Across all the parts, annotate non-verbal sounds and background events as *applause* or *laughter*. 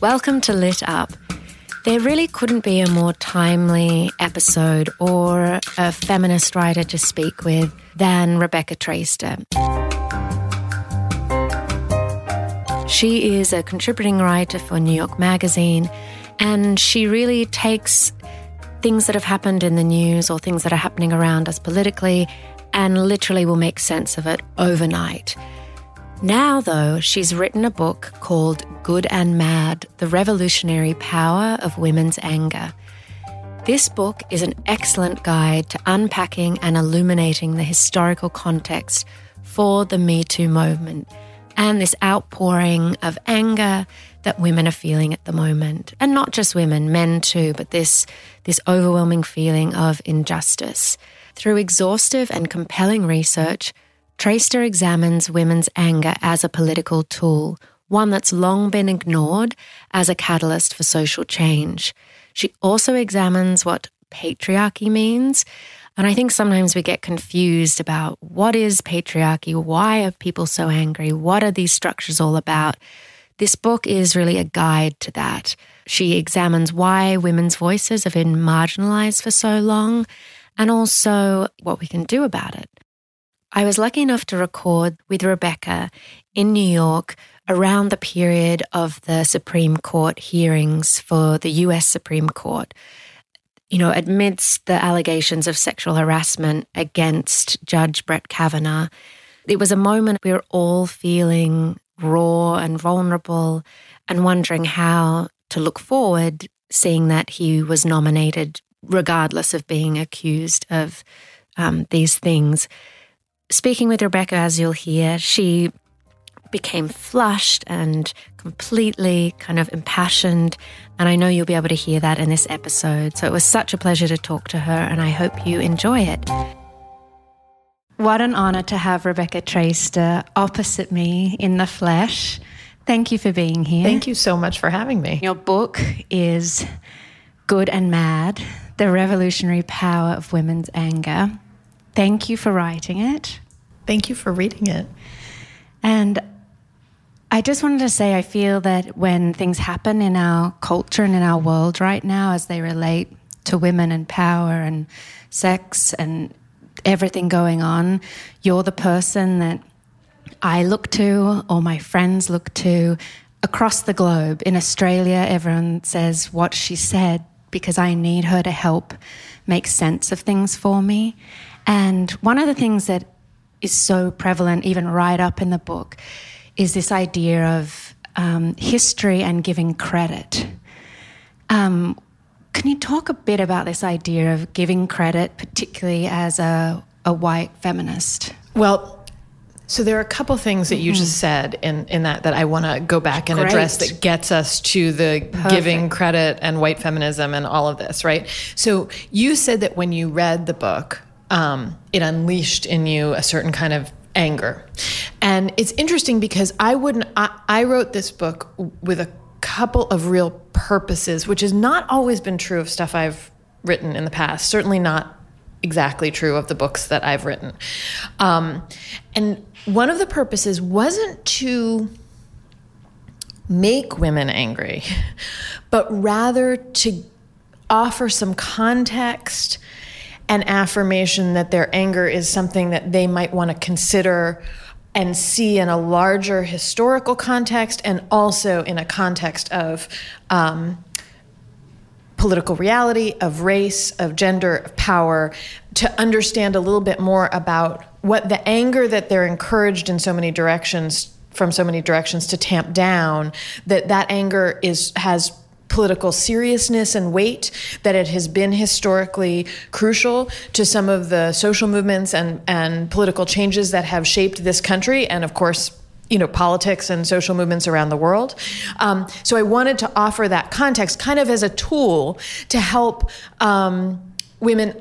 Welcome to Lit Up. There really couldn't be a more timely episode or a feminist writer to speak with than Rebecca Traister. She is a contributing writer for New York Magazine, and she really takes things that have happened in the news or things that are happening around us politically and literally will make sense of it overnight. Now, though, she's written a book called Good and Mad The Revolutionary Power of Women's Anger. This book is an excellent guide to unpacking and illuminating the historical context for the Me Too movement and this outpouring of anger that women are feeling at the moment. And not just women, men too, but this, this overwhelming feeling of injustice. Through exhaustive and compelling research, Traister examines women's anger as a political tool, one that's long been ignored as a catalyst for social change. She also examines what patriarchy means. And I think sometimes we get confused about what is patriarchy? Why are people so angry? What are these structures all about? This book is really a guide to that. She examines why women's voices have been marginalized for so long and also what we can do about it. I was lucky enough to record with Rebecca in New York around the period of the Supreme Court hearings for the US Supreme Court. You know, amidst the allegations of sexual harassment against Judge Brett Kavanaugh, it was a moment we were all feeling raw and vulnerable and wondering how to look forward, seeing that he was nominated regardless of being accused of um, these things speaking with Rebecca, as you'll hear, she became flushed and completely kind of impassioned. And I know you'll be able to hear that in this episode. So it was such a pleasure to talk to her, and I hope you enjoy it. What an honor to have Rebecca Traister opposite me in the flesh. Thank you for being here. Thank you so much for having me. Your book is Good and Mad The Revolutionary Power of Women's Anger. Thank you for writing it. Thank you for reading it. And I just wanted to say I feel that when things happen in our culture and in our world right now as they relate to women and power and sex and everything going on, you're the person that I look to or my friends look to across the globe. In Australia, everyone says what she said because I need her to help make sense of things for me. And one of the things that is so prevalent, even right up in the book, is this idea of um, history and giving credit. Um, can you talk a bit about this idea of giving credit, particularly as a, a white feminist? Well, so there are a couple things that you mm-hmm. just said in, in that that I want to go back and Great. address that gets us to the Perfect. giving credit and white feminism and all of this, right? So you said that when you read the book, um, it unleashed in you a certain kind of anger. And it's interesting because I wouldn't, I, I wrote this book with a couple of real purposes, which has not always been true of stuff I've written in the past, certainly not exactly true of the books that I've written. Um, and one of the purposes wasn't to make women angry, *laughs* but rather to offer some context an affirmation that their anger is something that they might want to consider and see in a larger historical context and also in a context of um, political reality, of race, of gender, of power, to understand a little bit more about what the anger that they're encouraged in so many directions from so many directions to tamp down that that anger is has political seriousness and weight that it has been historically crucial to some of the social movements and, and political changes that have shaped this country and of course you know politics and social movements around the world. Um, so i wanted to offer that context kind of as a tool to help um, women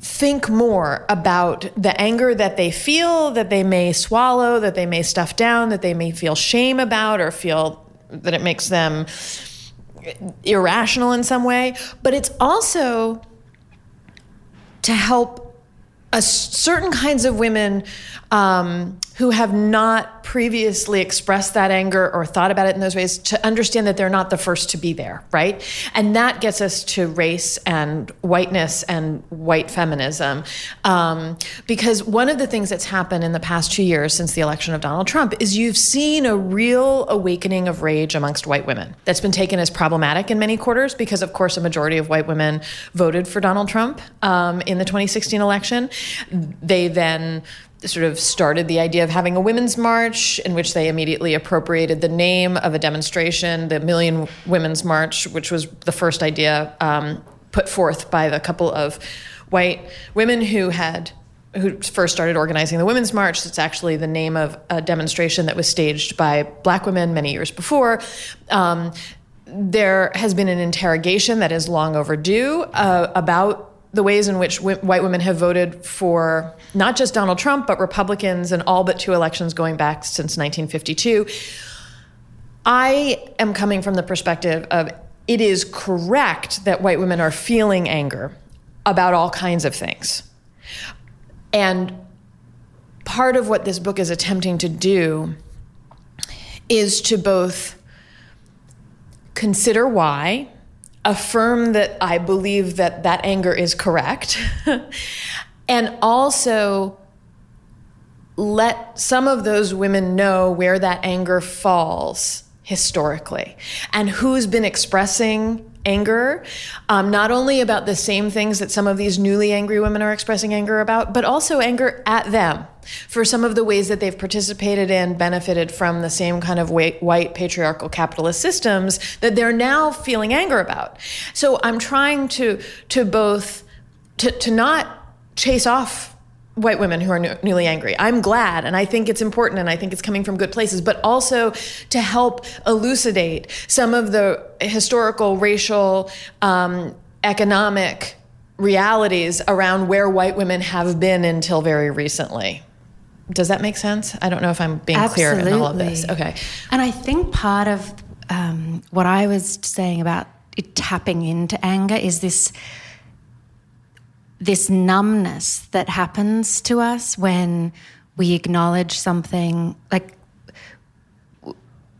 think more about the anger that they feel that they may swallow that they may stuff down that they may feel shame about or feel that it makes them irrational in some way, but it's also to help a certain kinds of women um, who have not previously expressed that anger or thought about it in those ways to understand that they're not the first to be there, right? And that gets us to race and whiteness and white feminism. Um, because one of the things that's happened in the past two years since the election of Donald Trump is you've seen a real awakening of rage amongst white women that's been taken as problematic in many quarters because, of course, a majority of white women voted for Donald Trump um, in the 2016 election. They then sort of started the idea of having a women's march in which they immediately appropriated the name of a demonstration, the Million Women's March, which was the first idea um, put forth by the couple of white women who had who first started organizing the Women's March. It's actually the name of a demonstration that was staged by black women many years before. Um, there has been an interrogation that is long overdue uh, about the ways in which w- white women have voted for not just Donald Trump, but Republicans in all but two elections going back since 1952. I am coming from the perspective of it is correct that white women are feeling anger about all kinds of things. And part of what this book is attempting to do is to both consider why affirm that I believe that that anger is correct, *laughs* and also let some of those women know where that anger falls historically and who's been expressing anger, um, not only about the same things that some of these newly angry women are expressing anger about, but also anger at them for some of the ways that they've participated in, benefited from the same kind of white, white patriarchal capitalist systems that they're now feeling anger about. So I'm trying to to both to, to not chase off white women who are new, newly angry. I'm glad, and I think it's important, and I think it's coming from good places, but also to help elucidate some of the historical, racial, um, economic realities around where white women have been until very recently. Does that make sense? I don't know if I'm being Absolutely. clear in all of this. Okay. And I think part of um, what I was saying about tapping into anger is this this numbness that happens to us when we acknowledge something like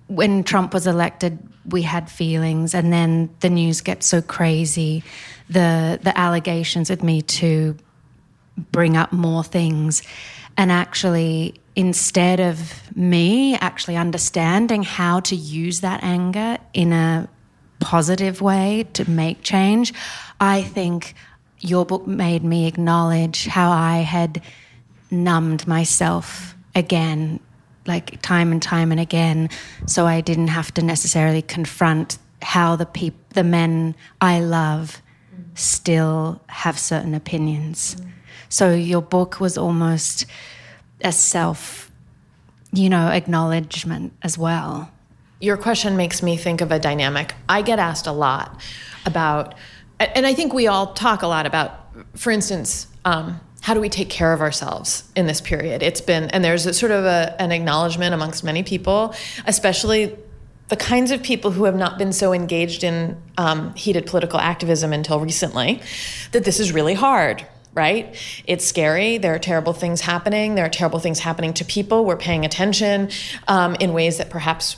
when Trump was elected, we had feelings, and then the news gets so crazy. The the allegations with Me Too bring up more things, and actually, instead of me actually understanding how to use that anger in a positive way to make change, I think your book made me acknowledge how I had numbed myself again, like time and time and again, so I didn't have to necessarily confront how the peop- the men I love still have certain opinions. Mm. So your book was almost a self, you know, acknowledgement as well. Your question makes me think of a dynamic. I get asked a lot about and I think we all talk a lot about, for instance, um, how do we take care of ourselves in this period? It's been, and there's sort of a, an acknowledgement amongst many people, especially the kinds of people who have not been so engaged in um, heated political activism until recently, that this is really hard, right? It's scary. There are terrible things happening. There are terrible things happening to people. We're paying attention um, in ways that perhaps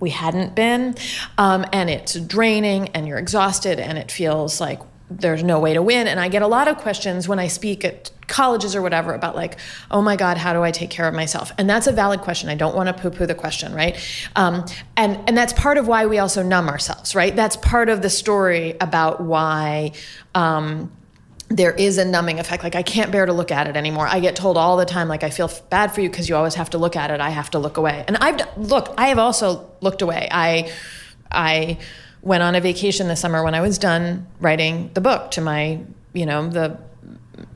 we hadn't been. Um, and it's draining and you're exhausted and it feels like there's no way to win. And I get a lot of questions when I speak at colleges or whatever about like, oh my God, how do I take care of myself? And that's a valid question. I don't want to poo-poo the question, right? Um, and and that's part of why we also numb ourselves, right? That's part of the story about why. Um, there is a numbing effect. Like I can't bear to look at it anymore. I get told all the time, like I feel bad for you because you always have to look at it. I have to look away. And I've look. I have also looked away. I, I went on a vacation this summer when I was done writing the book to my, you know, the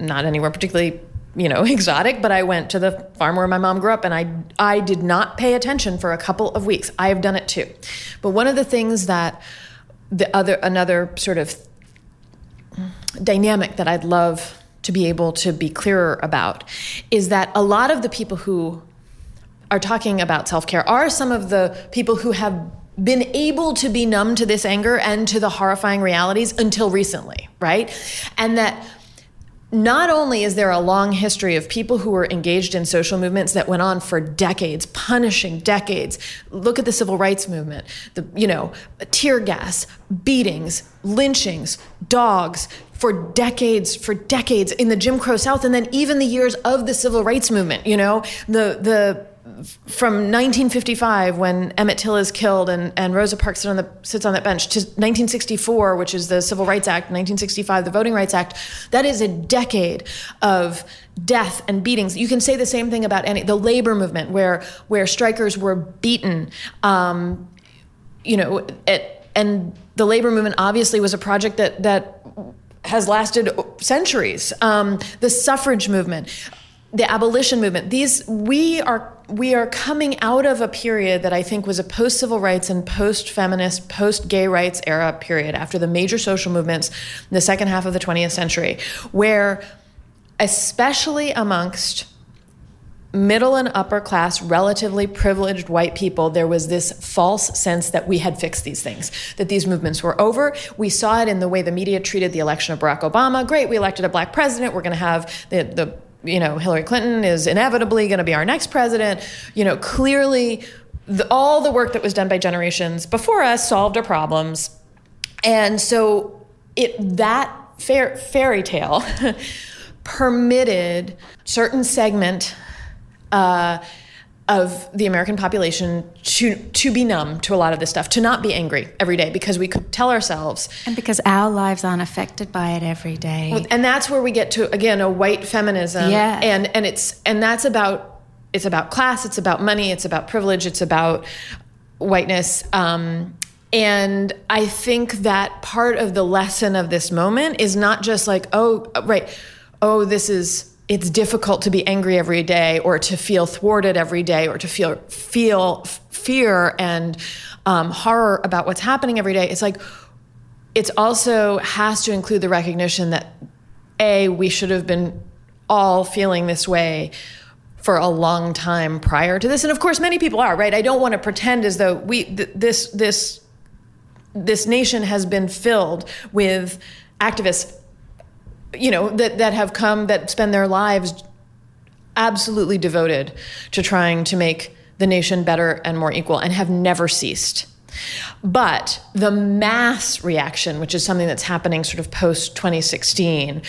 not anywhere particularly, you know, *laughs* exotic, but I went to the farm where my mom grew up and I I did not pay attention for a couple of weeks. I have done it too. But one of the things that the other another sort of dynamic that I'd love to be able to be clearer about is that a lot of the people who are talking about self-care are some of the people who have been able to be numb to this anger and to the horrifying realities until recently, right? And that not only is there a long history of people who were engaged in social movements that went on for decades, punishing decades. Look at the civil rights movement, the you know, tear gas, beatings, lynchings, dogs for decades, for decades in the Jim Crow South, and then even the years of the civil rights movement, you know, the the from 1955 when Emmett Till is killed and, and Rosa Parks on the, sits on that bench to 1964, which is the Civil Rights Act, 1965, the Voting Rights Act, that is a decade of death and beatings. You can say the same thing about any the labor movement where where strikers were beaten. Um, you know, it, and the labor movement obviously was a project that that has lasted centuries. Um, the suffrage movement the abolition movement these we are we are coming out of a period that i think was a post civil rights and post feminist post gay rights era period after the major social movements in the second half of the 20th century where especially amongst middle and upper class, relatively privileged white people, there was this false sense that we had fixed these things, that these movements were over. We saw it in the way the media treated the election of Barack Obama. Great, we elected a black president. We're going to have the, the you know, Hillary Clinton is inevitably going to be our next president. You know, clearly the, all the work that was done by generations before us solved our problems. And so it that fair, fairy tale *laughs* permitted certain segment uh, of the American population to to be numb to a lot of this stuff, to not be angry every day because we could tell ourselves and because our lives aren't affected by it every day. And that's where we get to again a white feminism. Yeah. And and it's and that's about it's about class, it's about money, it's about privilege, it's about whiteness. Um, and I think that part of the lesson of this moment is not just like, oh, right, oh, this is it's difficult to be angry every day or to feel thwarted every day or to feel feel fear and um, horror about what's happening every day. It's like it's also has to include the recognition that a we should have been all feeling this way for a long time prior to this. And of course many people are right? I don't want to pretend as though we th- this this this nation has been filled with activists you know that that have come that spend their lives absolutely devoted to trying to make the nation better and more equal and have never ceased. But the mass reaction which is something that's happening sort of post 2016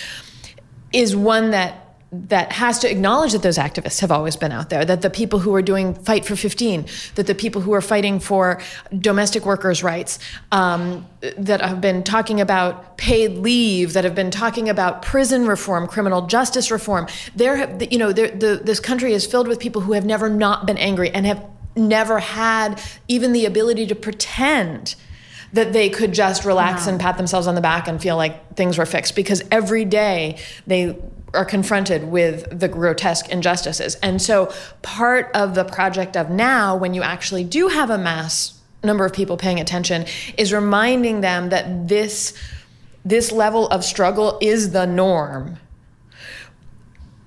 is one that that has to acknowledge that those activists have always been out there, that the people who are doing Fight for 15, that the people who are fighting for domestic workers' rights, um, that have been talking about paid leave, that have been talking about prison reform, criminal justice reform, there, you know, the, this country is filled with people who have never not been angry and have never had even the ability to pretend that they could just relax and pat themselves on the back and feel like things were fixed because every day they are confronted with the grotesque injustices. And so part of the project of now, when you actually do have a mass number of people paying attention, is reminding them that this this level of struggle is the norm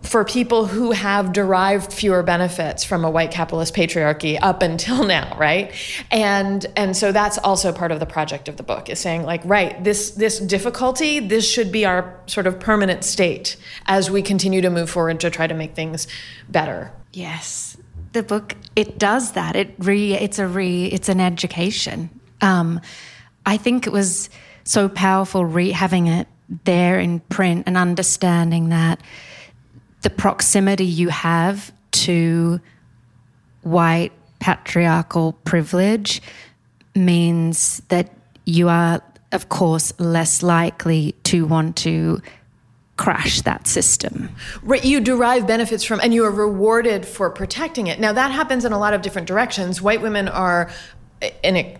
for people who have derived fewer benefits from a white capitalist patriarchy up until *laughs* now right? And and so that's also part of the project of the book is saying like right this this difficulty this should be our sort of permanent state as we continue to move forward to try to make things better. Yes. The book it does that. It re it's a re it's an education. Um i think it was so powerful re having it there in print and understanding that the proximity you have to white patriarchal privilege means that you are, of course, less likely to want to crash that system. Right, you derive benefits from, and you are rewarded for protecting it. Now, that happens in a lot of different directions. White women are, in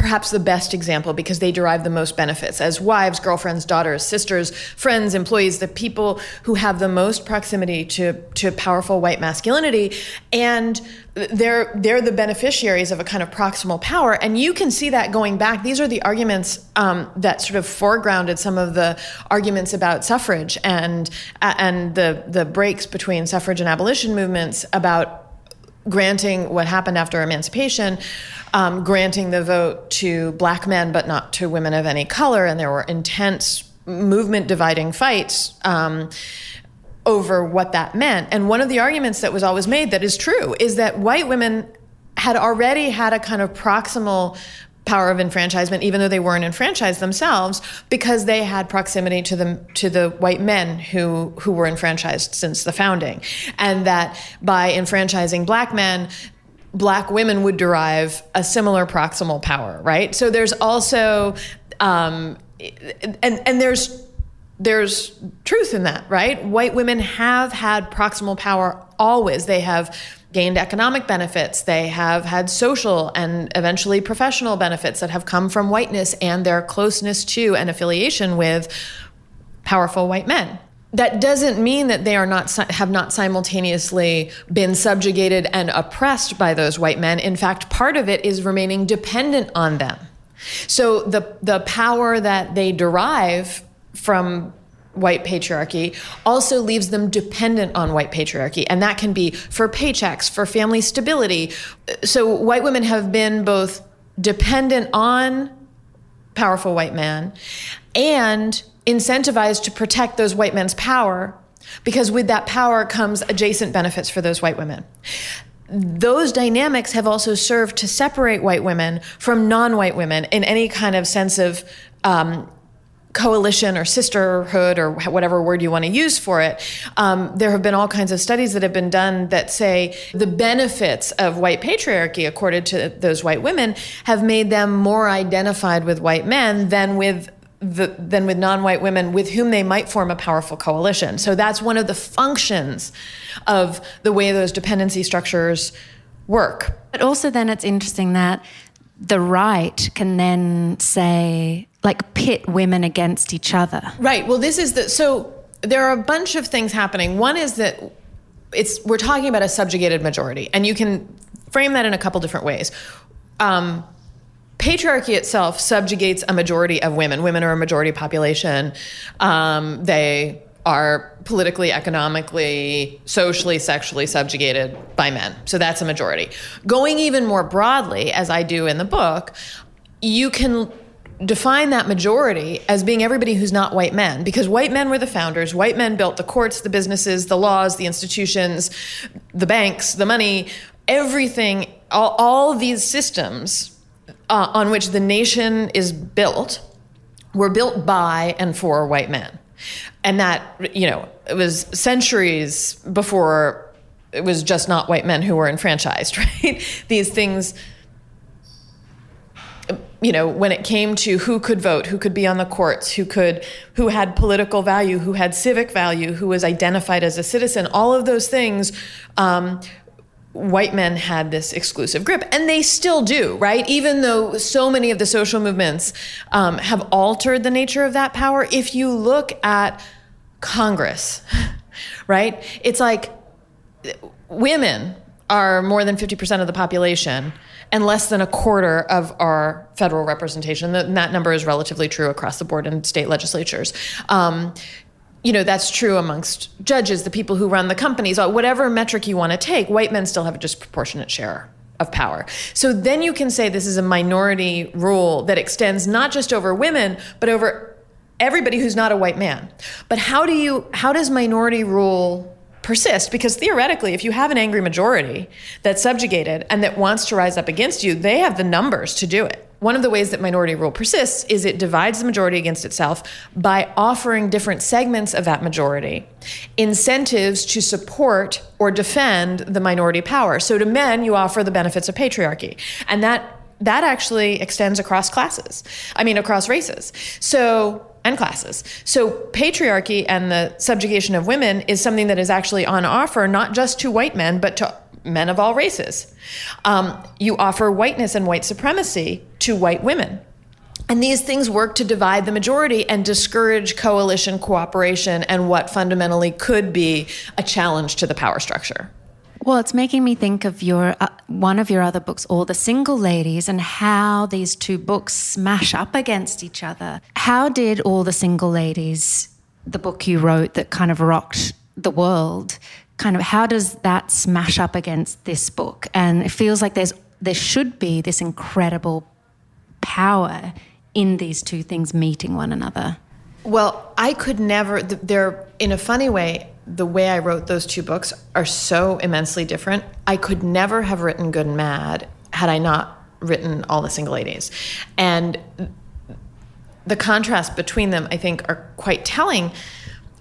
perhaps the best example because they derive the most benefits as wives, girlfriends, daughters, sisters, friends, employees, the people who have the most proximity to, to powerful white masculinity. And they're they're the beneficiaries of a kind of proximal power, and you can see that going back. These are the arguments um, that sort of foregrounded some of the arguments about suffrage and and the the breaks between suffrage and abolition movements about granting what happened after emancipation, um, granting the vote to black men but not to women of any color, and there were intense movement dividing fights. Um, over what that meant. And one of the arguments that was always made that is true is that white women had already had a kind of proximal power of enfranchisement, even though they weren't enfranchised themselves, because they had proximity to the to the white men who who were enfranchised since the founding, and that by enfranchising black men. Black women would derive a similar proximal power, right? So there's also, um, and and there's there's truth in that, right? White women have had proximal power always. They have gained economic benefits. They have had social and eventually professional benefits that have come from whiteness and their closeness to and affiliation with powerful white men. That doesn't mean that they are not have not simultaneously been subjugated and oppressed by those white men. In fact, part of it is remaining dependent on them. So the the power that they derive from white patriarchy also leaves them dependent on white patriarchy. And that can be for paychecks, for family stability. So white women have been both dependent on powerful white men and incentivized to protect those white men's power because with that power comes adjacent benefits for those white women. Those dynamics have also served to separate white women from non white women in any kind of sense of um, coalition or sisterhood or whatever word you want to use for it, um, there have been all kinds of studies that have been done that say the benefits of white patriarchy, accorded to those white women, have made them more identified with white men than with the, than with non-white women with whom they might form a powerful coalition. So that's one of the functions of the way those dependency structures work. But also then it's interesting that the right can then say like pit women against each other. Right. Well, this is the so there are a bunch of things happening. One is that it's we're talking about a subjugated majority, and you can frame that in a couple different ways. Um, patriarchy itself subjugates a majority of women. Women are a majority population. Um, they are politically, economically, socially, sexually subjugated by men. So that's a majority. Going even more broadly, as I do in the book, you can define that majority as being everybody who's not white men because white men were the founders white men built the courts the businesses the laws the institutions the banks the money everything all, all these systems uh, on which the nation is built were built by and for white men. And that you know it was centuries before it was just not white men who were enfranchised *laughs* right? These things you know, when it came to who could vote, who could be on the courts, who could, who had political value, who had civic value, who was identified as a citizen, all of those things, um, white men had this exclusive grip, and they still do, right? Even though so many of the social movements um, have altered the nature of that power, if you look at Congress, *laughs* right, it's like women are more than 50% of the population and less than a quarter of our federal representation. And that number is relatively true across the board in state legislatures. Um, you know, that's true amongst judges, the people who run the companies, uh, whatever metric you want to take, white men still have a disproportionate share of power. So then you can say this is a minority rule that extends not just over women, but over everybody who's not a white man. But how do you how does minority rule persist because theoretically if you have an angry majority that's subjugated and that wants to rise up against you they have the numbers to do it one of the ways that minority rule persists is it divides the majority against itself by offering different segments of that majority incentives to support or defend the minority power. So to men, you offer the benefits of patriarchy. And that that actually extends across classes. I mean across races. So and classes. So patriarchy and the subjugation of women is something that is actually on offer not just to white men but to men of all races. Um, you offer whiteness and white supremacy to white women. And these things work to divide the majority and discourage coalition cooperation and what fundamentally could be a challenge to the power structure. Well, it's making me think of your uh, one of your other books, All the Single Ladies, and how these two books smash up against each other. How did All the Single Ladies, the book you wrote that kind of rocked the world, kind of how does that smash up against this book? And it feels like there's there should be this incredible power in these two things meeting one another. Well, I could never. They're in a funny way. The way I wrote those two books are so immensely different. I could never have written Good and Mad had I not written All the Single Ladies, and the contrast between them, I think, are quite telling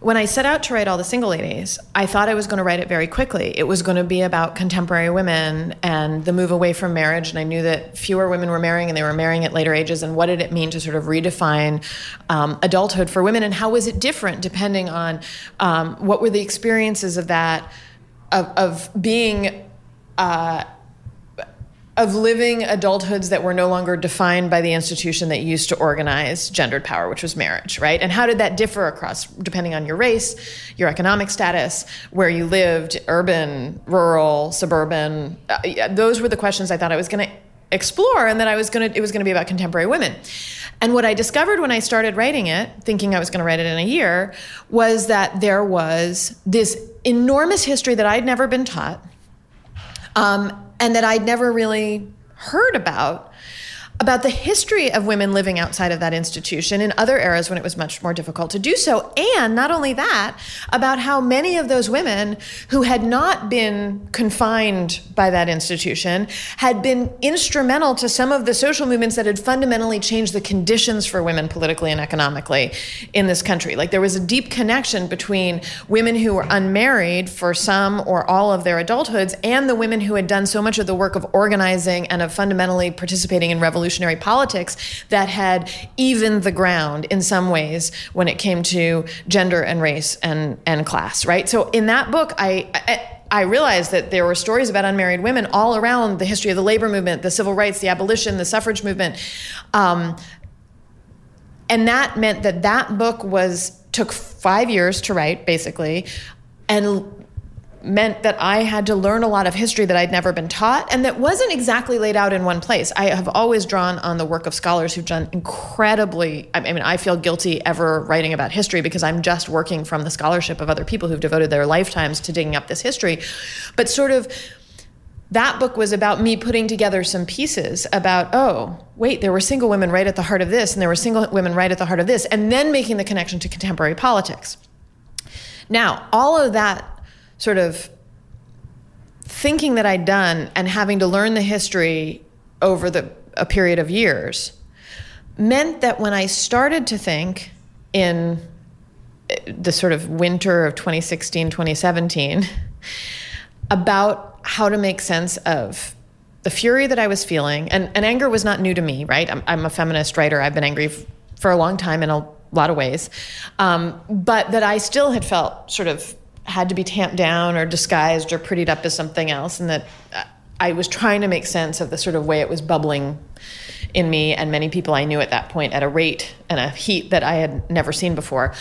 when I set out to write all the single ladies, I thought I was going to write it very quickly. It was going to be about contemporary women and the move away from marriage. And I knew that fewer women were marrying and they were marrying at later ages. And what did it mean to sort of redefine um, adulthood for women? And how was it different depending on um, what were the experiences of that, of, of being. Uh, of living adulthoods that were no longer defined by the institution that used to organize gendered power, which was marriage, right? And how did that differ across, depending on your race, your economic status, where you lived, urban, rural, suburban? Uh, those were the questions I thought I was going to explore, and that I was going to, it was going to be about contemporary women. And what I discovered when I started writing it, thinking I was going to write it in a year, was that there was this enormous history that I'd never been taught. Um, and that I'd never really heard about about the history of women living outside of that institution in other eras when it was much more difficult to do so. And not only that, about how many of those women who had not been confined by that institution had been instrumental to some of the social movements that had fundamentally changed the conditions for women politically and economically in this country. Like there was a deep connection between women who were unmarried for some or all of their adulthoods and the women who had done so much of the work of organizing and of fundamentally participating in revolution revolutionary politics that had evened the ground in some ways when it came to gender and race and, and class, right? So in that book, I, I I realized that there were stories about unmarried women all around the history of the labor movement, the civil rights, the abolition, the suffrage movement. Um, and that meant that that book was took five years to write, basically, and meant that I had to learn a lot of history that I'd never been taught and that wasn't exactly laid out in one place. I have always drawn on the work of scholars who've done incredibly, I mean, I feel guilty ever writing about history because I'm just working from the scholarship of other people who've devoted their lifetimes to digging up this history. But sort of, that book was about me putting together some pieces about, oh, wait, there were single women right at the heart of this, and there were single women right at the heart of this, and then making the connection to contemporary politics. Now, all of that sort of thinking that I'd done and having to learn the history over the, a period of years meant that when I started to think in the sort of winter of 2016, 2017, about how to make sense of the fury that I was feeling. And, and anger was not new to me, right? I'm, I'm a feminist writer. I've been angry f- for a long time in a lot of ways. Um, but that I still had felt sort of had to be tamped down or disguised or prettied up as something else, and that I was trying to make sense of the sort of way it was bubbling in me and many people I knew at that point at a rate and a heat that I had never seen before.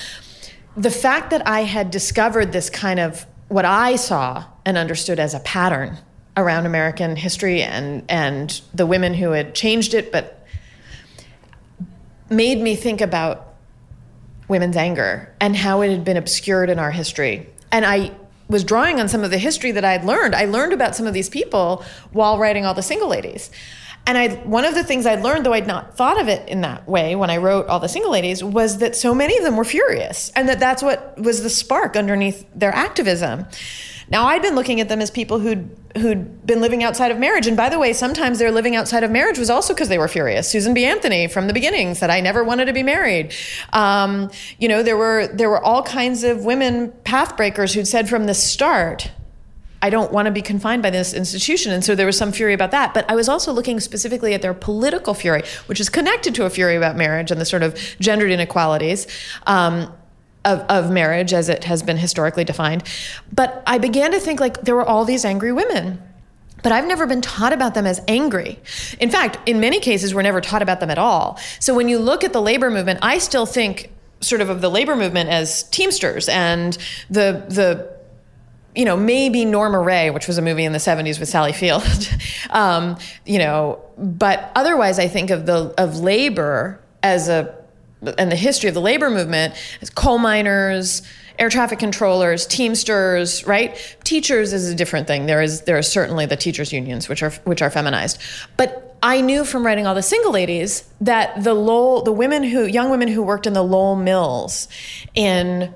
The fact that I had discovered this kind of what I saw and understood as a pattern around American history and and the women who had changed it, but made me think about women's anger and how it had been obscured in our history and I was drawing on some of the history that I'd learned. I learned about some of these people while writing all the single ladies. And I one of the things I learned, though I'd not thought of it in that way when I wrote all the single ladies, was that so many of them were furious, and that that's what was the spark underneath their activism. Now I'd been looking at them as people who'd who'd been living outside of marriage, and by the way, sometimes their living outside of marriage was also because they were furious. Susan B. Anthony from the beginning said, "I never wanted to be married." Um, you know, there were there were all kinds of women pathbreakers who'd said from the start. I don't want to be confined by this institution. And so there was some fury about that. But I was also looking specifically at their political fury, which is connected to a fury about marriage and the sort of gendered inequalities. Um, of, of marriage as it has been historically defined. But I began to think like there were all these angry women but I've never been taught about them as angry. In fact, in many cases, we're never taught about them at all. So when you look at the labor movement, I still think sort of of the labor movement as Teamsters and the the you know maybe Norma Rae, which was a movie in the '70s with Sally Field, *laughs* um, you know. But otherwise, I think of the of labor as a and the history of the labor movement is coal miners, air traffic controllers, teamsters, right? Teachers is a different thing. There is there are certainly the teachers unions which are which are feminized. But I knew from writing all the single ladies that the Lowell, the women who young women who worked in the Lowell mills in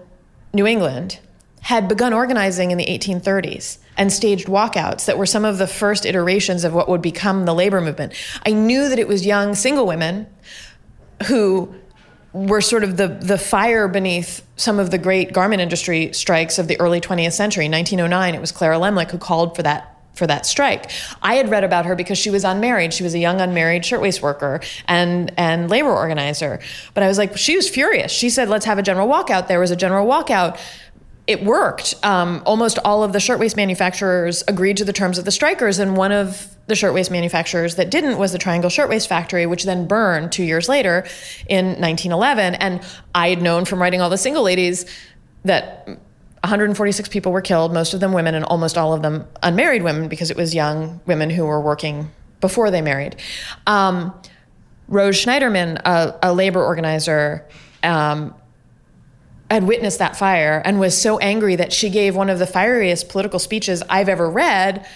New England had begun organizing in the 1830s and staged walkouts that were some of the first iterations of what would become the labor movement. I knew that it was young single women who were sort of the the fire beneath some of the great garment industry strikes of the early 20th century. 1909, it was Clara Lemlich who called for that for that strike. I had read about her because she was unmarried. She was a young unmarried shirtwaist worker and and labor organizer. But I was like, she was furious. She said, "Let's have a general walkout." There was a general walkout it worked. Um, almost all of the shirtwaist manufacturers agreed to the terms of the strikers, and one of the shirtwaist manufacturers that didn't was the Triangle Shirtwaist Factory, which then burned two years later in 1911. And I had known from writing all the single ladies that 146 people were killed, most of them women, and almost all of them unmarried women because it was young women who were working before they married. Um, Rose Schneiderman, a, a labor organizer, um, had witnessed that fire and was so angry that she gave one of the fieriest political speeches I've ever read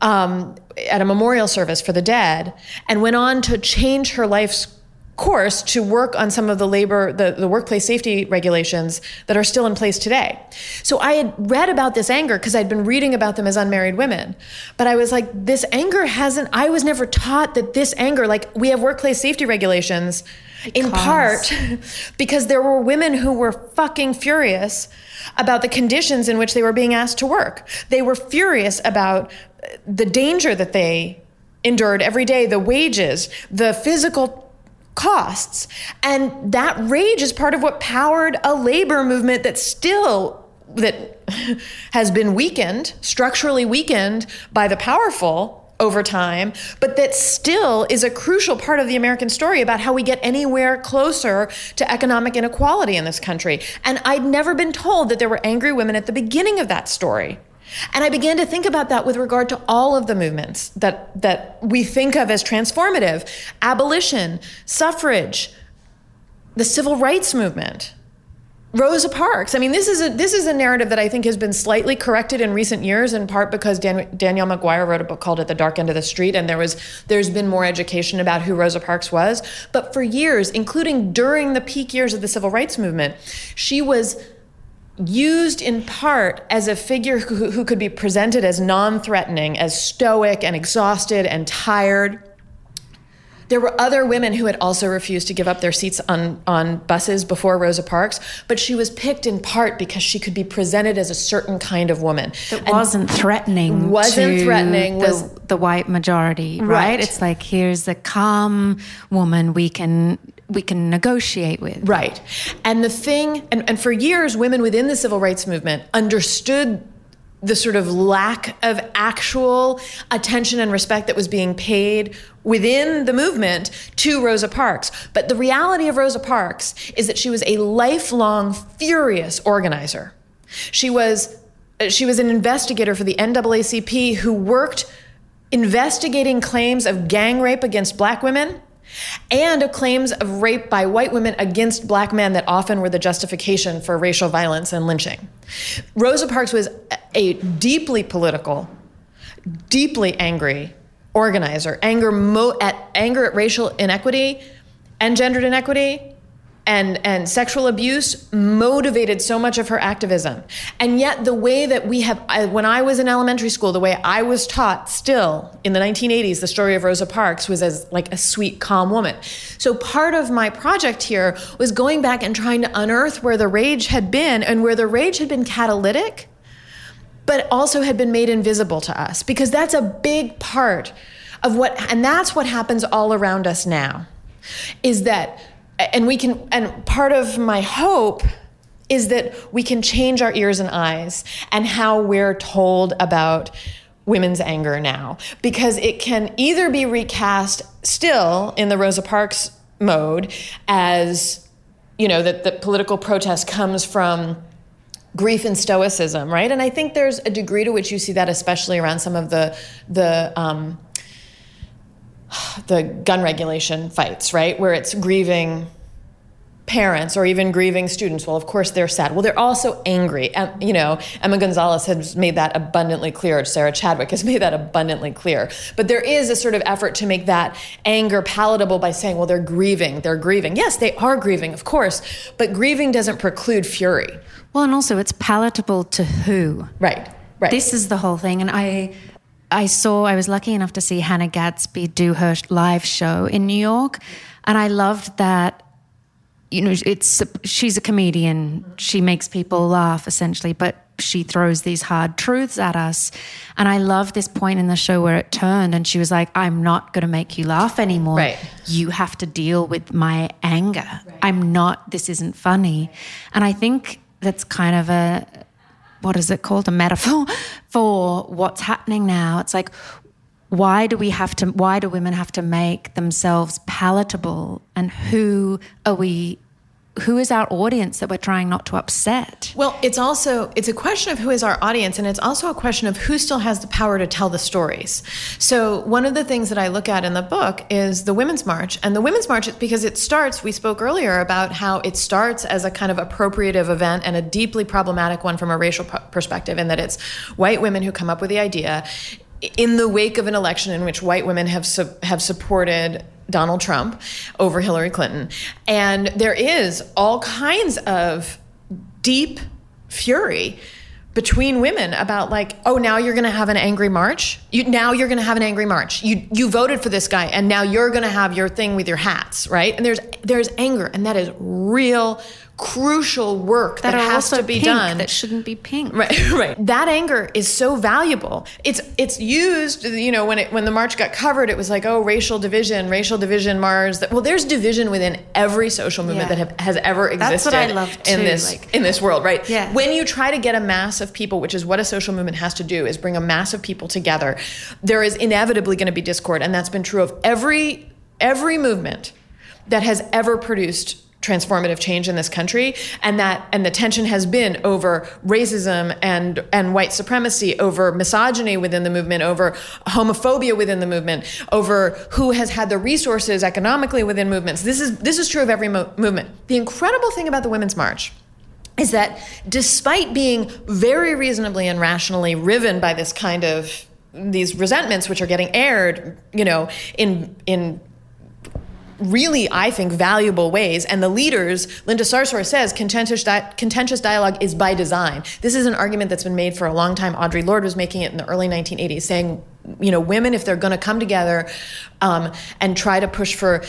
um, at a memorial service for the dead and went on to change her life's course to work on some of the labor the, the workplace safety regulations that are still in place today. So i had read about this anger because i'd been reading about them as unmarried women but i was like this anger hasn't i was never taught that this anger like we have workplace safety regulations in part *laughs* because there were women who were fucking furious about the conditions in which they were being asked to work. They were furious about uh, the danger that they endured every day, the wages, the physical costs. And that rage is part of what powered a labor movement that still that *laughs* has been weakened, structurally weakened by the powerful over time, but that still is a crucial part of the American story about how we get anywhere closer to economic inequality in this country. And I'd never been told that there were angry women at the beginning of that story. And I began to think about that with regard to all of the movements that, that we think of as transformative abolition, suffrage, the civil rights movement. Rosa Parks. I mean, this is a this is a narrative that I think has been slightly corrected in recent years, in part because Dan, Danielle McGuire wrote a book called "At the Dark End of the Street," and there was there's been more education about who Rosa Parks was. But for years, including during the peak years of the civil rights movement, she was used in part as a figure who, who could be presented as non-threatening, as stoic and exhausted and tired there were other women who had also refused to give up their seats on, on buses before Rosa Parks, but she was picked in part because she could be presented as a certain kind of woman. It wasn't threatening. Wasn't threatening. The, was the white majority, right? right? It's like here's a calm woman we can we can negotiate with. Right. And the thing, and, and for years, women within the civil rights movement understood the sort of lack of actual attention and respect that was being paid within the movement to Rosa Parks. But the reality of Rosa Parks is that she was a lifelong furious organizer. She was uh, she was an investigator for the NAACP who worked investigating claims of gang rape against black women and claims of rape by white women against black men that often were the justification for racial violence and lynching. Rosa Parks was a deeply political, deeply angry organizer. Anger mo- at anger at racial inequity and gendered inequity and and sexual abuse motivated so much of her activism. And yet the way that we have I, when i was in elementary school the way i was taught still in the 1980s the story of rosa parks was as like a sweet calm woman. So part of my project here was going back and trying to unearth where the rage had been and where the rage had been catalytic but also had been made invisible to us because that's a big part of what and that's what happens all around us now is that and we can and part of my hope is that we can change our ears and eyes and how we're told about women's anger now. Because it can either be recast still in the Rosa Parks mode as you know that the political protest comes from grief and stoicism right? And i think there's a degree to which you see that especially around some of the the um, *sighs* the gun regulation fights, right? Where it's grieving parents or even grieving students. Well, of course they're sad. Well, they're also angry. And, you know, Emma Gonzalez has made that abundantly clear. Sarah Chadwick has *laughs* made that abundantly clear. But there is a sort of effort to make that anger palatable by saying, well, they're grieving. They're grieving. Yes, they are grieving, of course. But grieving doesn't preclude fury. Well, and also it's palatable to who? Right. Right. This is the whole thing. And I I saw, I was lucky enough to see Hannah Gadsby do her live show in New York. And I loved that, you know, it's, she's a comedian. She makes people laugh essentially, but she throws these hard truths at us. And I love this point in the show where it turned and she was like, I'm not going to make you laugh anymore. Right. You have to deal with my anger. Right. I'm not, this isn't funny. And I think that's kind of a, what is it called? A metaphor *laughs* for what's happening now. It's like, why do we have to, why do women have to make themselves palatable? And who are we who is our audience that we're trying not to upset? Well it's also it's a question of who is our audience and it's also a question of who still has the power to tell the stories. So one of the things that i look at in the book is the women's march and the women's march because it starts we spoke earlier about how it starts as a kind of appropriative event and a deeply problematic one from a racial perspective in that it's white women who come up with the idea. In the wake of an election in which white women have su- have supported Donald Trump over Hillary Clinton. And there is all kinds of deep fury between women about like oh now you're going to have an angry march? You now you're going to have an angry march. You you voted for this guy and now you're going to have your thing with your hats right? And there's there's anger and that is real crucial work that, that has to be done. that shouldn't be pink. Right *laughs* right. That anger is so valuable. It's it's used you know when it when the march got covered it was like oh racial division racial division mars. That well there's division within every social movement yeah. that have, has ever existed in this like, in this world right? yeah. when you try to get a mass of people which is what a social movement has to do is bring a mass of people together there is inevitably going to be discord and that's been true of every every movement that has ever produced transformative change in this country and that and the tension has been over racism and and white supremacy over misogyny within the movement over homophobia within the movement over who has had the resources economically within movements. This is this is true of every mo- movement. The incredible thing about the women's march is that despite being very reasonably and rationally riven by this kind of these resentments which are getting aired you know in in really, I think, valuable ways. And the leaders, Linda Sarsour says, contentious, di- contentious dialogue is by design. This is an argument that's been made for a long time. Audre Lorde was making it in the early 1980s, saying, you know, women, if they're going to come together um, and try to push for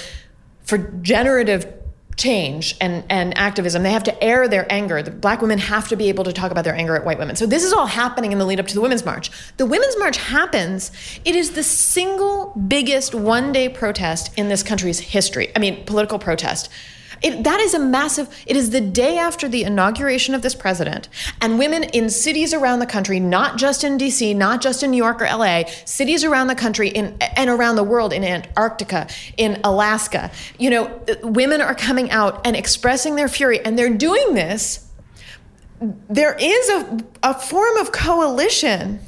for generative change and, and activism. They have to air their anger. The black women have to be able to talk about their anger at white women. So this is all happening in the lead up to the Women's March. The Women's March happens. It is the single biggest one day protest in this country's history. I mean, political protest. It, that is a massive, it is the day after the inauguration of this president, and women in cities around the country, not just in DC, not just in New York or LA, cities around the country in, and around the world, in Antarctica, in Alaska, you know, women are coming out and expressing their fury, and they're doing this. There is a, a form of coalition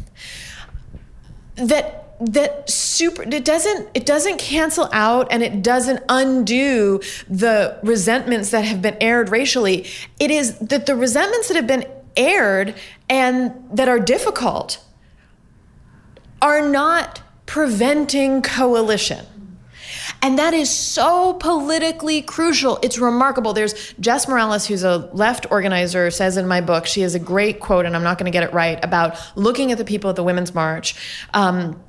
that that super it doesn't it doesn't cancel out and it doesn't undo the resentments that have been aired racially it is that the resentments that have been aired and that are difficult are not preventing coalition. And that is so politically crucial. It's remarkable. There's Jess Morales, who's a left organizer, says in my book, she has a great quote, and I'm not going to get it right, about looking at the people at the Women's March. Um,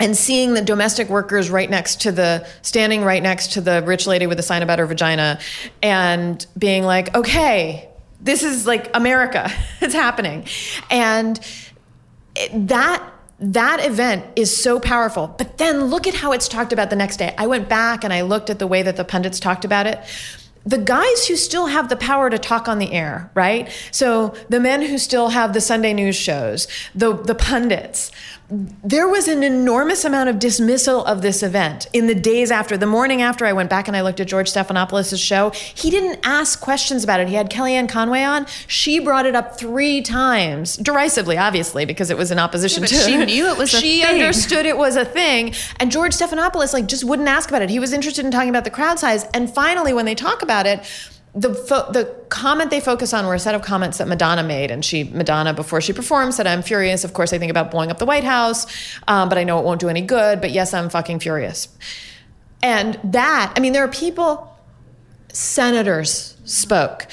and seeing the domestic workers right next to the standing right next to the rich lady with a sign about her vagina and being like okay this is like america *laughs* it's happening and that that event is so powerful. But then look at how it's talked about the next day. I went back and I looked at the way that the pundits talked about it. The guys who still have the power to talk on the air, right? So the men who still have the Sunday news shows, the the pundits, there was an enormous amount of dismissal of this event in the days after the morning after i went back and i looked at george stephanopoulos' show. He didn't ask questions about it. He had kellyanne conway on. She brought it up three times derisively obviously because it was in opposition yeah, to she knew it was she thing. understood it was a thing. And george stephanopoulos like just wouldn't ask about it. He was interested in talking about the crowd size. And finally when they talk about it the fo- the comment they focus on were a set of comments that Madonna made, and she Madonna before she performed said, "I'm furious. Of course, I think about blowing up the White House, um, but I know it won't do any good. But yes, I'm fucking furious." And that, I mean, there are people. Senators spoke.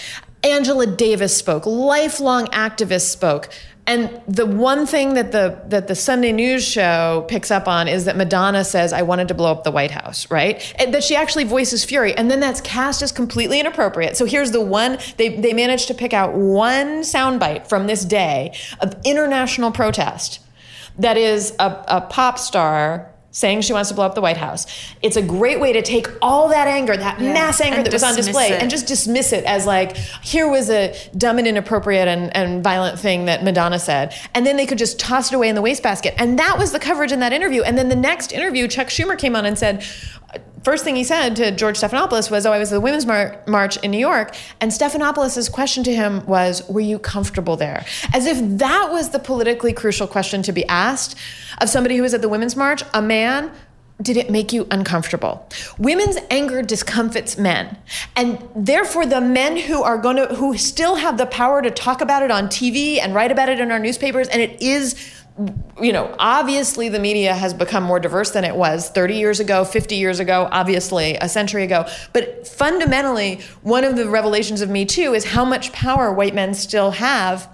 Angela Davis spoke. Lifelong activists spoke. And the one thing that the that the Sunday News show picks up on is that Madonna says, "I wanted to blow up the White House," right? And that she actually voices fury, and then that's cast as completely inappropriate. So here's the one they they managed to pick out one soundbite from this day of international protest that is a, a pop star saying she wants to blow up the White House. It's a great way to take all that anger, that yeah. mass anger and that was on display, it. and just dismiss it as like, here was a dumb and inappropriate and, and violent thing that Madonna said. And then they could just toss it away in the wastebasket. And that was the coverage in that interview. And then the next interview, Chuck Schumer came on and said, first thing he said to George Stephanopoulos was, "Oh, I was at the Women's Mar- March in New York," and Stephanopoulos' question to him was, "Were you comfortable there?" As if that was the politically crucial question to be asked of somebody who was at the Women's March, a man. Did it make you uncomfortable? Women's anger discomfits men. And therefore the men who are going to who still have the power to talk about it on TV and write about it in our newspapers and it is you know, obviously the media has become more diverse than it was 30 years ago, 50 years ago, obviously a century ago. But fundamentally, one of the revelations of Me Too is how much power white men still have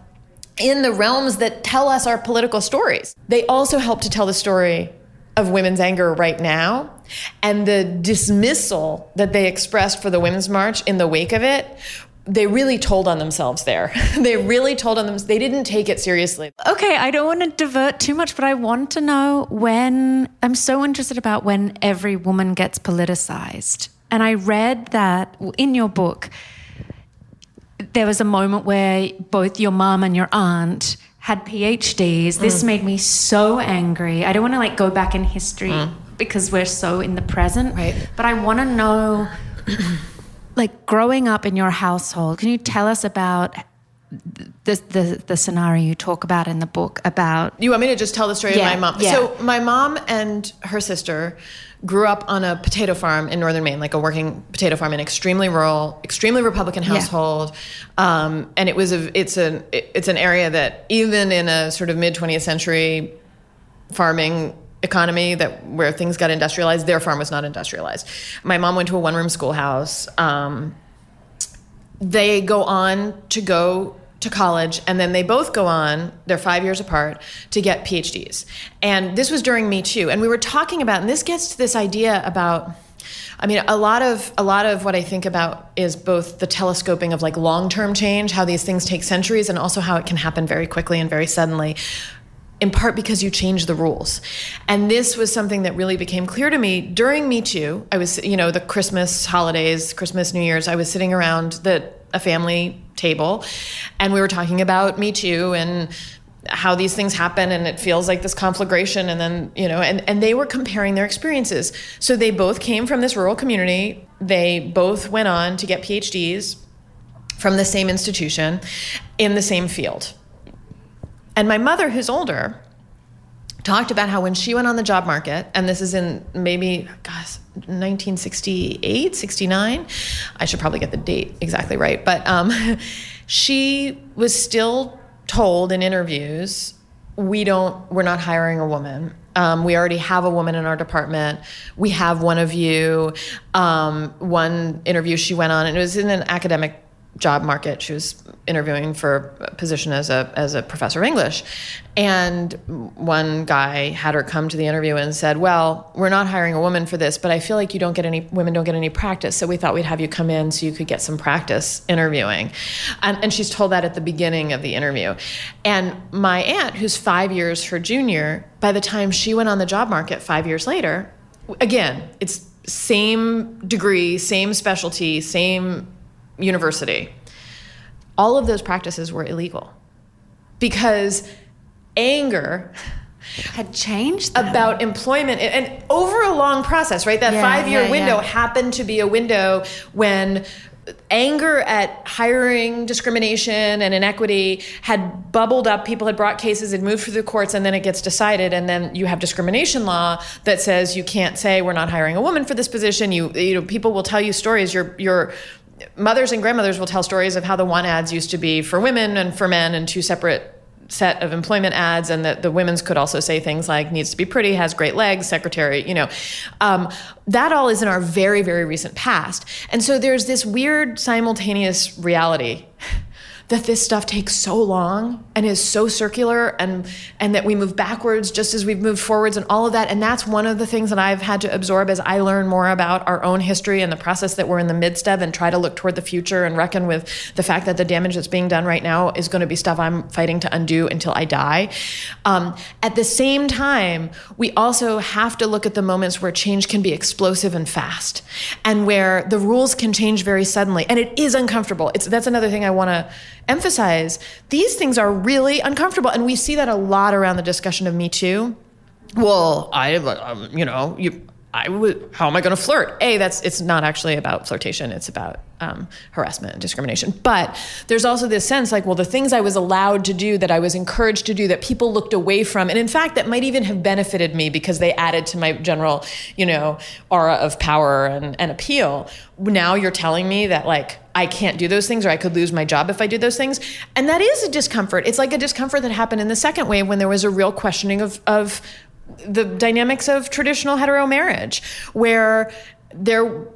in the realms that tell us our political stories. They also help to tell the story of women's anger right now. And the dismissal that they expressed for the Women's March in the wake of it they really told on themselves there. *laughs* they really told on them. They didn't take it seriously. Okay, I don't want to divert too much, but I want to know when. I'm so interested about when every woman gets politicized. And I read that in your book, there was a moment where both your mom and your aunt had PhDs. This mm. made me so angry. I don't want to like go back in history mm. because we're so in the present. Right. But I want to know like growing up in your household, can you tell us about the, the, the scenario you talk about in the book about you want me to just tell the story yeah, of my mom yeah. so my mom and her sister grew up on a potato farm in northern maine like a working potato farm in extremely rural extremely republican household yeah. um, and it was a it's an it's an area that even in a sort of mid 20th century farming economy that where things got industrialized their farm was not industrialized. My mom went to a one room schoolhouse. Um, they go on to go to college and then they both go on they're five years apart to get phds and this was during me too and we were talking about and this gets to this idea about I mean, a lot of a lot of what I think about is both the telescoping of like long-term change, how these things take centuries, and also how it can happen very quickly and very suddenly in part because you change the rules. And this was something that really became clear to me during Me Too. I was, you know, the Christmas holidays, Christmas, New Year's, I was sitting around the a family table and we were talking about Me Too and how these things happen and it feels like this conflagration and then you know and, and they were comparing their experiences so they both came from this rural community they both went on to get phds from the same institution in the same field and my mother, who's older, talked about how when she went on the job market, and this is in maybe, gosh, 1968, 69, I should probably get the date exactly right, but um, *laughs* she was still told in interviews, we don't, we're not hiring a woman Um, we already have a woman in our department. We have one of you. Um, one interview she went on, and it was in an academic job market. She was interviewing for a position as a as a professor of English, and one guy had her come to the interview and said, "Well, we're not hiring a woman for this, but I feel like you don't get any women don't get any practice, so we thought we'd have you come in so you could get some practice interviewing." And, and she's told that at the beginning of the interview, and my aunt, who's five years her junior, by the time she went on the job market five years later, again, it's same degree, same specialty, same university, all of those practices were illegal because anger *laughs* had changed them. about employment and, over a long process right? That yeah, five year yeah, window yeah. happened to be a window when anger at hiring discrimination and inequity had bubbled up. People had brought cases had moved through the courts and then it gets decided and then you have discrimination law that says you can't say we're not hiring a woman for this position. You you know people will tell you stories. Your your mothers and grandmothers will tell stories of how the want ads used to be for women and for men and two separate set of employment ads and that the women's could also say things like needs to be pretty has great legs secretary you know. Um, that all is in our very very recent past. And so there's this weird simultaneous reality that this stuff takes so long and is so circular and and that we move backwards just as we've moved forwards and all of that and that's one of the things that I've had to absorb as I learn more about our own history and the process that we're in the midst of and try to look toward the future and reckon with the fact that the damage that's being done right now is going to be stuff I'm fighting to undo until I die. Um, at the same time, we also have to look at the moments where change can be explosive and fast and where the rules can change very suddenly and it is uncomfortable. It's that's another thing I want to emphasize these things are really uncomfortable. And we see that a lot around the discussion of Me Too. Well, I, um, you know, you, I would, how am I going to flirt? A, that's, it's not actually about flirtation. It's about um, harassment and discrimination. But there's also this sense like, well, the things I was allowed to do, that I was encouraged to do, that people looked away from, and in fact, that might even have benefited me because they added to my general, you know, aura of power and, and appeal. Now you're telling me that like, I can't do those things or I could lose my job if I do those things. And that is a discomfort. It's like a discomfort that happened in the second wave when there was a real questioning of, of the dynamics of traditional hetero marriage, where there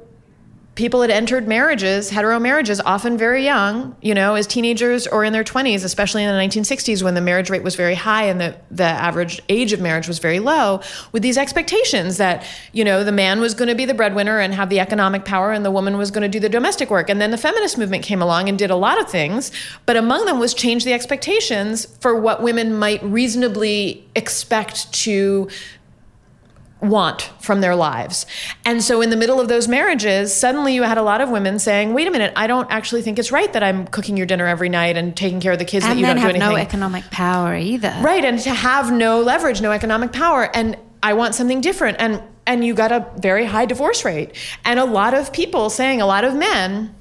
people had entered marriages, hetero marriages, often very young, you know, as teenagers or in their 20s, especially in the 1960s when the marriage rate was very high and the, the average age of marriage was very low, with these expectations that, you know, the man was going to be the breadwinner and have the economic power and the woman was going to do the domestic work. And then the feminist movement came along and did a lot of things, but among them was change the expectations for what women might reasonably expect to want from their lives. And so in the middle of those marriages, suddenly you had a lot of women saying, "Wait a minute, I don't actually think it's right that I'm cooking your dinner every night and taking care of the kids and that you don't do anything." And no economic power either. Right, and to have no leverage, no economic power and I want something different and and you got a very high divorce rate. And a lot of people saying, a lot of men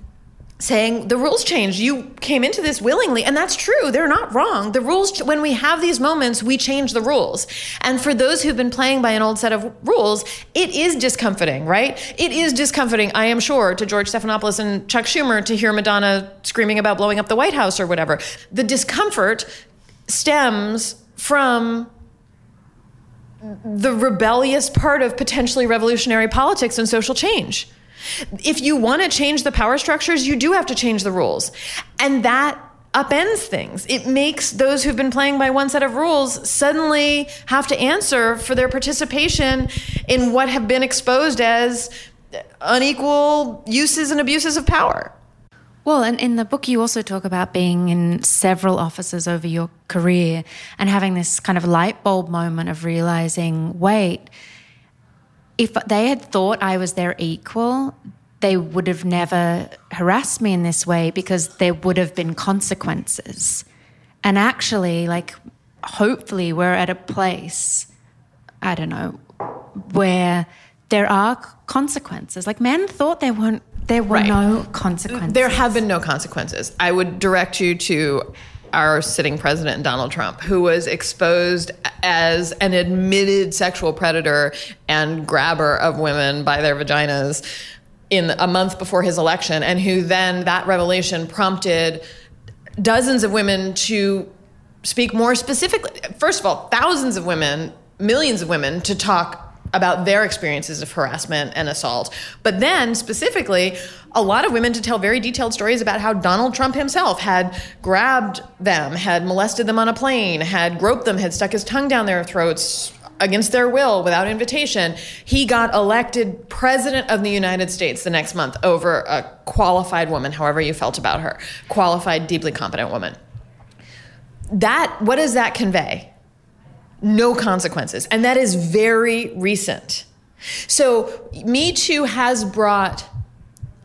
saying the rules changed. You came into this willingly, and that's true. They're not wrong. The rules, when we have these moments, we change the rules. And for those who've been playing by an old set of rules, it is discomforting, right? It is discomforting, I am sure, to George Stephanopoulos and Chuck Schumer to hear Madonna screaming about blowing up the White House or whatever. The discomfort stems from the rebellious part of potentially revolutionary politics and social change. If you want to change the power structures, you do have to change the rules. And that upends things. It makes those who've been playing by one set of rules suddenly have to answer for their participation in what have been exposed as unequal uses and abuses of power. Well, and in the book, you also talk about being in several offices over your career and having this kind of light bulb moment of realizing wait, if they had thought I was their equal, they would have never harassed me in this way because there would have been consequences. And actually, like, hopefully, we're at a place, I don't know, where there are consequences. Like, men thought there weren't. There were right. no consequences. There have been no consequences. I would direct you to our sitting president, Donald Trump, who was exposed as an admitted sexual predator and grabber of women by their vaginas in a month before his election, and who then that revelation prompted dozens of women to speak more specifically. First of all, thousands of women millions of women to talk about their experiences of harassment and assault. But then, specifically, a lot of women to tell very detailed stories about how Donald Trump himself had grabbed them, had molested them on a plane, had groped them, had stuck his tongue down their throats against their will without invitation. He got elected president of the United States the next month over a qualified woman, however you felt about her, qualified, deeply competent woman. That, what does that convey? No consequences. And that is very recent. So, Me Too has brought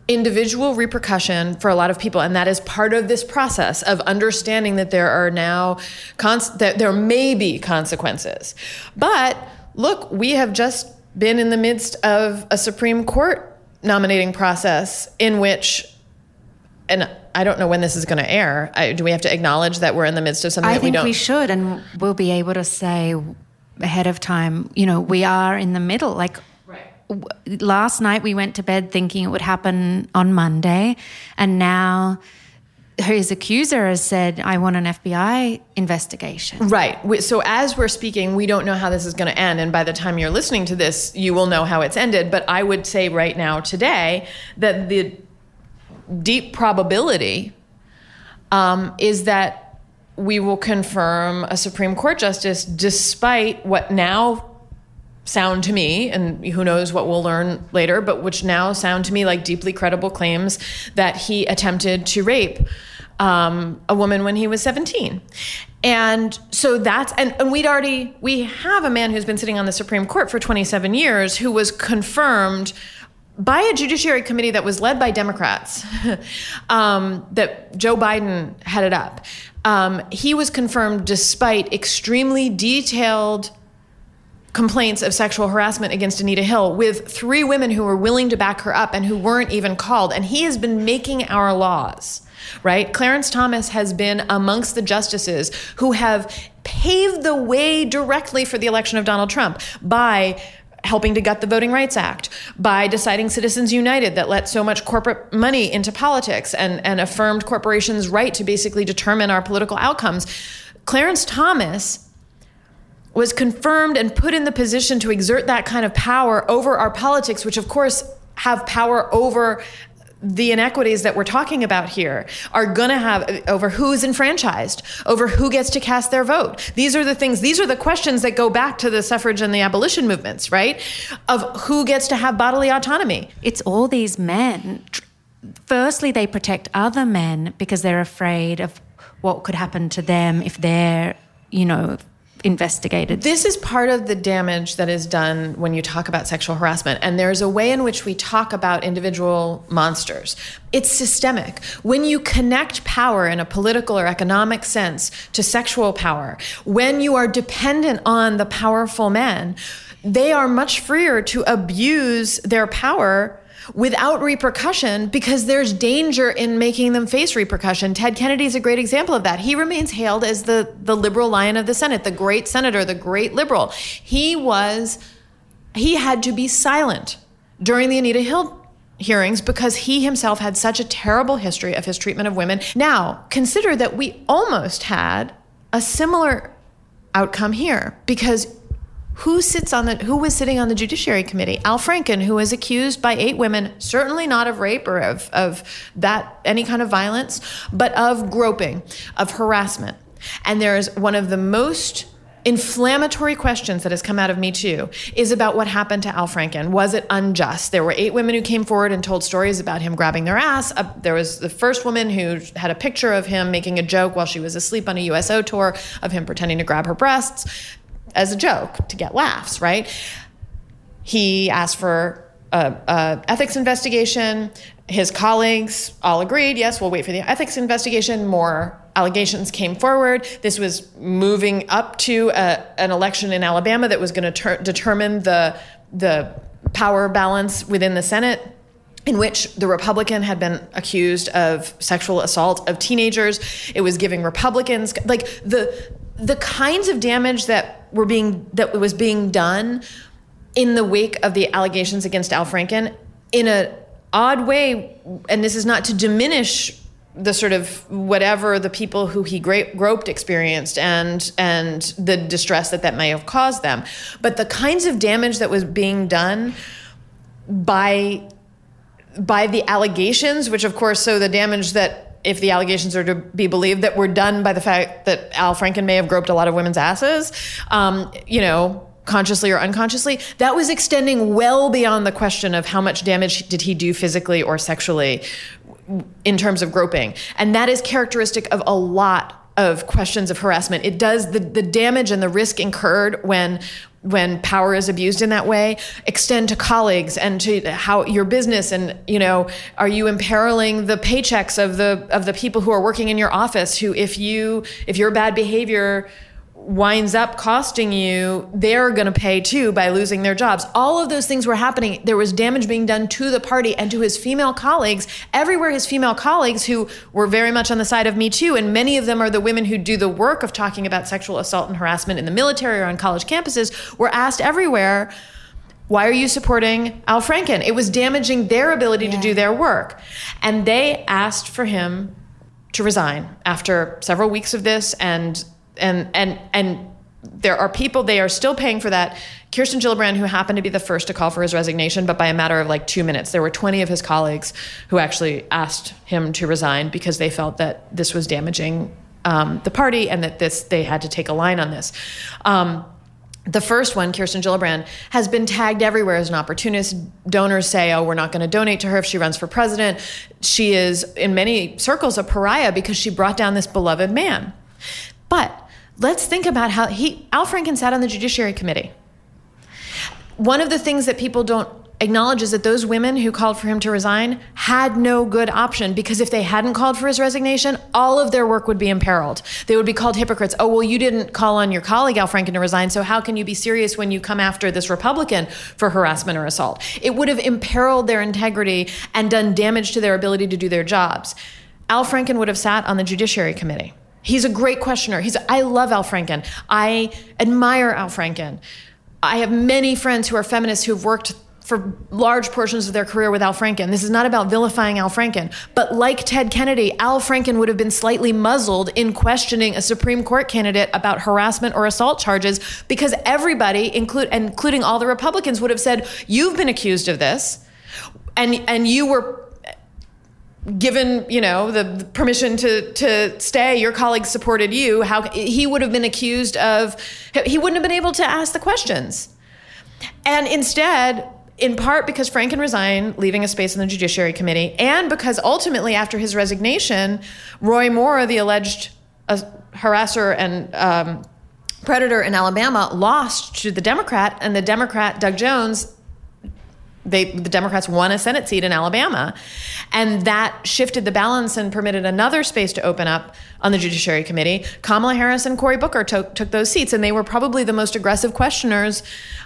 individual repercussion for a lot of people and that is part of this process of understanding that there are now cons- that there may be consequences but look we have just been in the midst of a supreme court nominating process in which and I don't know when this is going to air. I, do we have to acknowledge that we're in the midst of something I that we don't? we should, and we'll be able to say ahead of time. You know, we are in the middle. Like right. last night, we went to bed thinking it would happen on Monday, and now his accuser has said, I want an FBI investigation. Right. So, as we're speaking, we don't know how this is going to end. And by the time you're listening to this, you will know how it's ended. But I would say right now, today, that the deep probability um, is that we will confirm a Supreme Court justice despite what now sound to me, and who knows what we'll learn later, but which now sound to me like deeply credible claims that he attempted to rape um, a woman when he was 17. And so that's, and, and we'd already, we have a man who's been sitting on the Supreme Court for 27 years who was confirmed by a judiciary committee that was led by Democrats, *laughs* um, that Joe Biden headed up. Um, he was confirmed despite extremely detailed complaints of sexual harassment against Anita Hill with three women who were willing to back her up and who weren't even called. And he has been making our laws, right? Clarence Thomas has been amongst the justices who have paved the way directly for the election of Donald Trump by helping to gut the Voting Rights Act, by deciding Citizens United that let so much corporate money into politics and, and affirmed corporations' right to basically determine our political outcomes. Clarence Thomas was confirmed and put in the position to exert that kind of power over our politics, which of course have power over the inequities that we're talking about here are going to have uh, over who's enfranchised, over who gets to cast their vote. These are the things, these are the questions that go back to the suffrage and the abolition movements, right? Of who gets to have bodily autonomy. It's all these men. Firstly, they protect other men because they're afraid of what could happen to them if they're, you know, investigated. This is part of the damage that is done when you talk about sexual harassment. And there's a way in which we talk about individual monsters. It's systemic. When you connect power in a political or economic sense to sexual power, when you are dependent on the powerful men, they are much freer to abuse their power without repercussion because there's danger in making them face repercussion. Ted Kennedy is a great example of that. He remains hailed as the, the liberal lion of the Senate, the great senator, the great liberal. He was, he had to be silent during the Anita Hill hearings because he himself had such a terrible history of his treatment of women. Now, consider that we almost had a similar outcome here because who sits on the who was sitting on the judiciary committee al franken who was accused by eight women certainly not of rape or of, of that any kind of violence but of groping of harassment and there's one of the most inflammatory questions that has come out of me too is about what happened to Al Franken. Was it unjust? There were eight women who came forward and told stories about him grabbing their ass. Uh, there was the first woman who had a picture of him making a joke while she was asleep on a USO tour of him pretending to grab her breasts as a joke to get laughs, right? He asked for a, a, ethics investigation. His colleagues all agreed, yes, we'll wait for the ethics investigation. More allegations came forward. This was moving up to a, an election in Alabama that was going to ter- determine the the power balance within the Senate. In which the Republican had been accused of sexual assault of teenagers. It was giving Republicans, like the the kinds of damage that were being that was being done in the wake of the allegations against Al Franken in a odd way. And this is not to diminish the sort of whatever the people who he groped experienced and and the distress that that may have caused them. But the kinds of damage that was being done by by the allegations which of course so the damage that if the allegations are to be believed that were done by the fact that Al Franken may have groped a lot of women's asses um, you know consciously or unconsciously, that was extending well beyond the question of how much damage did he do physically or sexually in terms of groping. And that is characteristic of a lot of questions of harassment. It does the, the damage and the risk incurred when when power is abused in that way extend to colleagues and to how your business and you know are you imperiling the paychecks of the of the people who are working in your office who if you if your bad behavior winds up costing you, they're going to pay too by losing their jobs. All of those things were happening. There was damage being done to the party and to his female colleagues. Everywhere, his female colleagues, who were very much on the side of Me Too, and many of them are the women who do the work of talking about sexual assault and harassment in the military or on college campuses, were asked everywhere. Why are you supporting Al Franken? It was damaging their ability yeah. to do their work. And they asked for him to resign after several weeks of this and and and and there are people they are still paying for that. Kirsten Gillibrand, who happened to be the first to call for his resignation, but by a matter of like two minutes, there were 20 of his colleagues who actually asked him to resign because they felt that this was damaging um, the party and that this they had to take a line on this. Um, the first one, Kirsten Gillibrand, has been tagged everywhere as an opportunist. Donors say, oh, we're not going to donate to her if she runs for president. She is, in many circles, a pariah because she brought down this beloved man. But let's think about how he Al Franken sat on the Judiciary Committee. One of the things that people don't acknowledge is that those women who called for him to resign had no good option because if they hadn't called for his resignation, all of their work would be imperiled. They would be called hypocrites. Oh, well, you didn't call on your colleague Al Franken to resign, so how can you be serious when you come after this Republican for harassment or assault? It would have imperiled their integrity and done damage to their ability to do their jobs. Al Franken would have sat on the Judiciary Committee. He's a great questioner. He's I love Al Franken. I admire Al Franken. I have many friends who are feminists who have worked for large portions of their career with Al Franken. This is not about vilifying Al Franken, but like Ted Kennedy, Al Franken would have been slightly muzzled in questioning a Supreme Court candidate about harassment or assault charges because everybody, include, including all the Republicans, would have said, "You've been accused of this." And, and you were given you know the permission to to stay your colleagues supported you how he would have been accused of he wouldn't have been able to ask the questions. And instead in part because Franken resigned, leaving a space in the Judiciary Committee, and because ultimately, after his resignation, Roy Moore, the alleged uh, harasser and um, predator in Alabama, lost to the Democrat, and the Democrat, Doug Jones, they the Democrats won a Senate seat in Alabama, and that shifted the balance and permitted another space to open up on the Judiciary Committee. Kamala Harris and Cory Booker took took those seats, and they were probably the most aggressive questioners.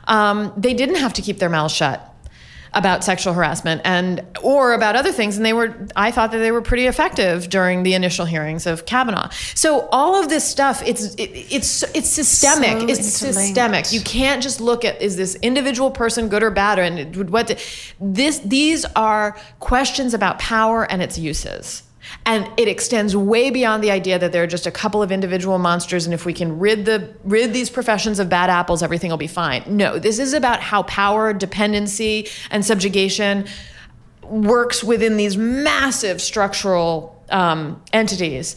Um, they didn't have to keep their mouths shut about sexual harassment and or about other things and they were I thought that they were pretty effective during the initial hearings of Kavanaugh. So all of this stuff it's it, it's it's systemic. So it's systemic. You can't just look at is this individual person good or bad and what the, this these are questions about power and its uses. And it extends way beyond the idea that there are just a couple of individual monsters, and if we can rid the rid these professions of bad apples, everything will be fine. No, this is about how power, dependency, and subjugation works within these massive structural um, entities.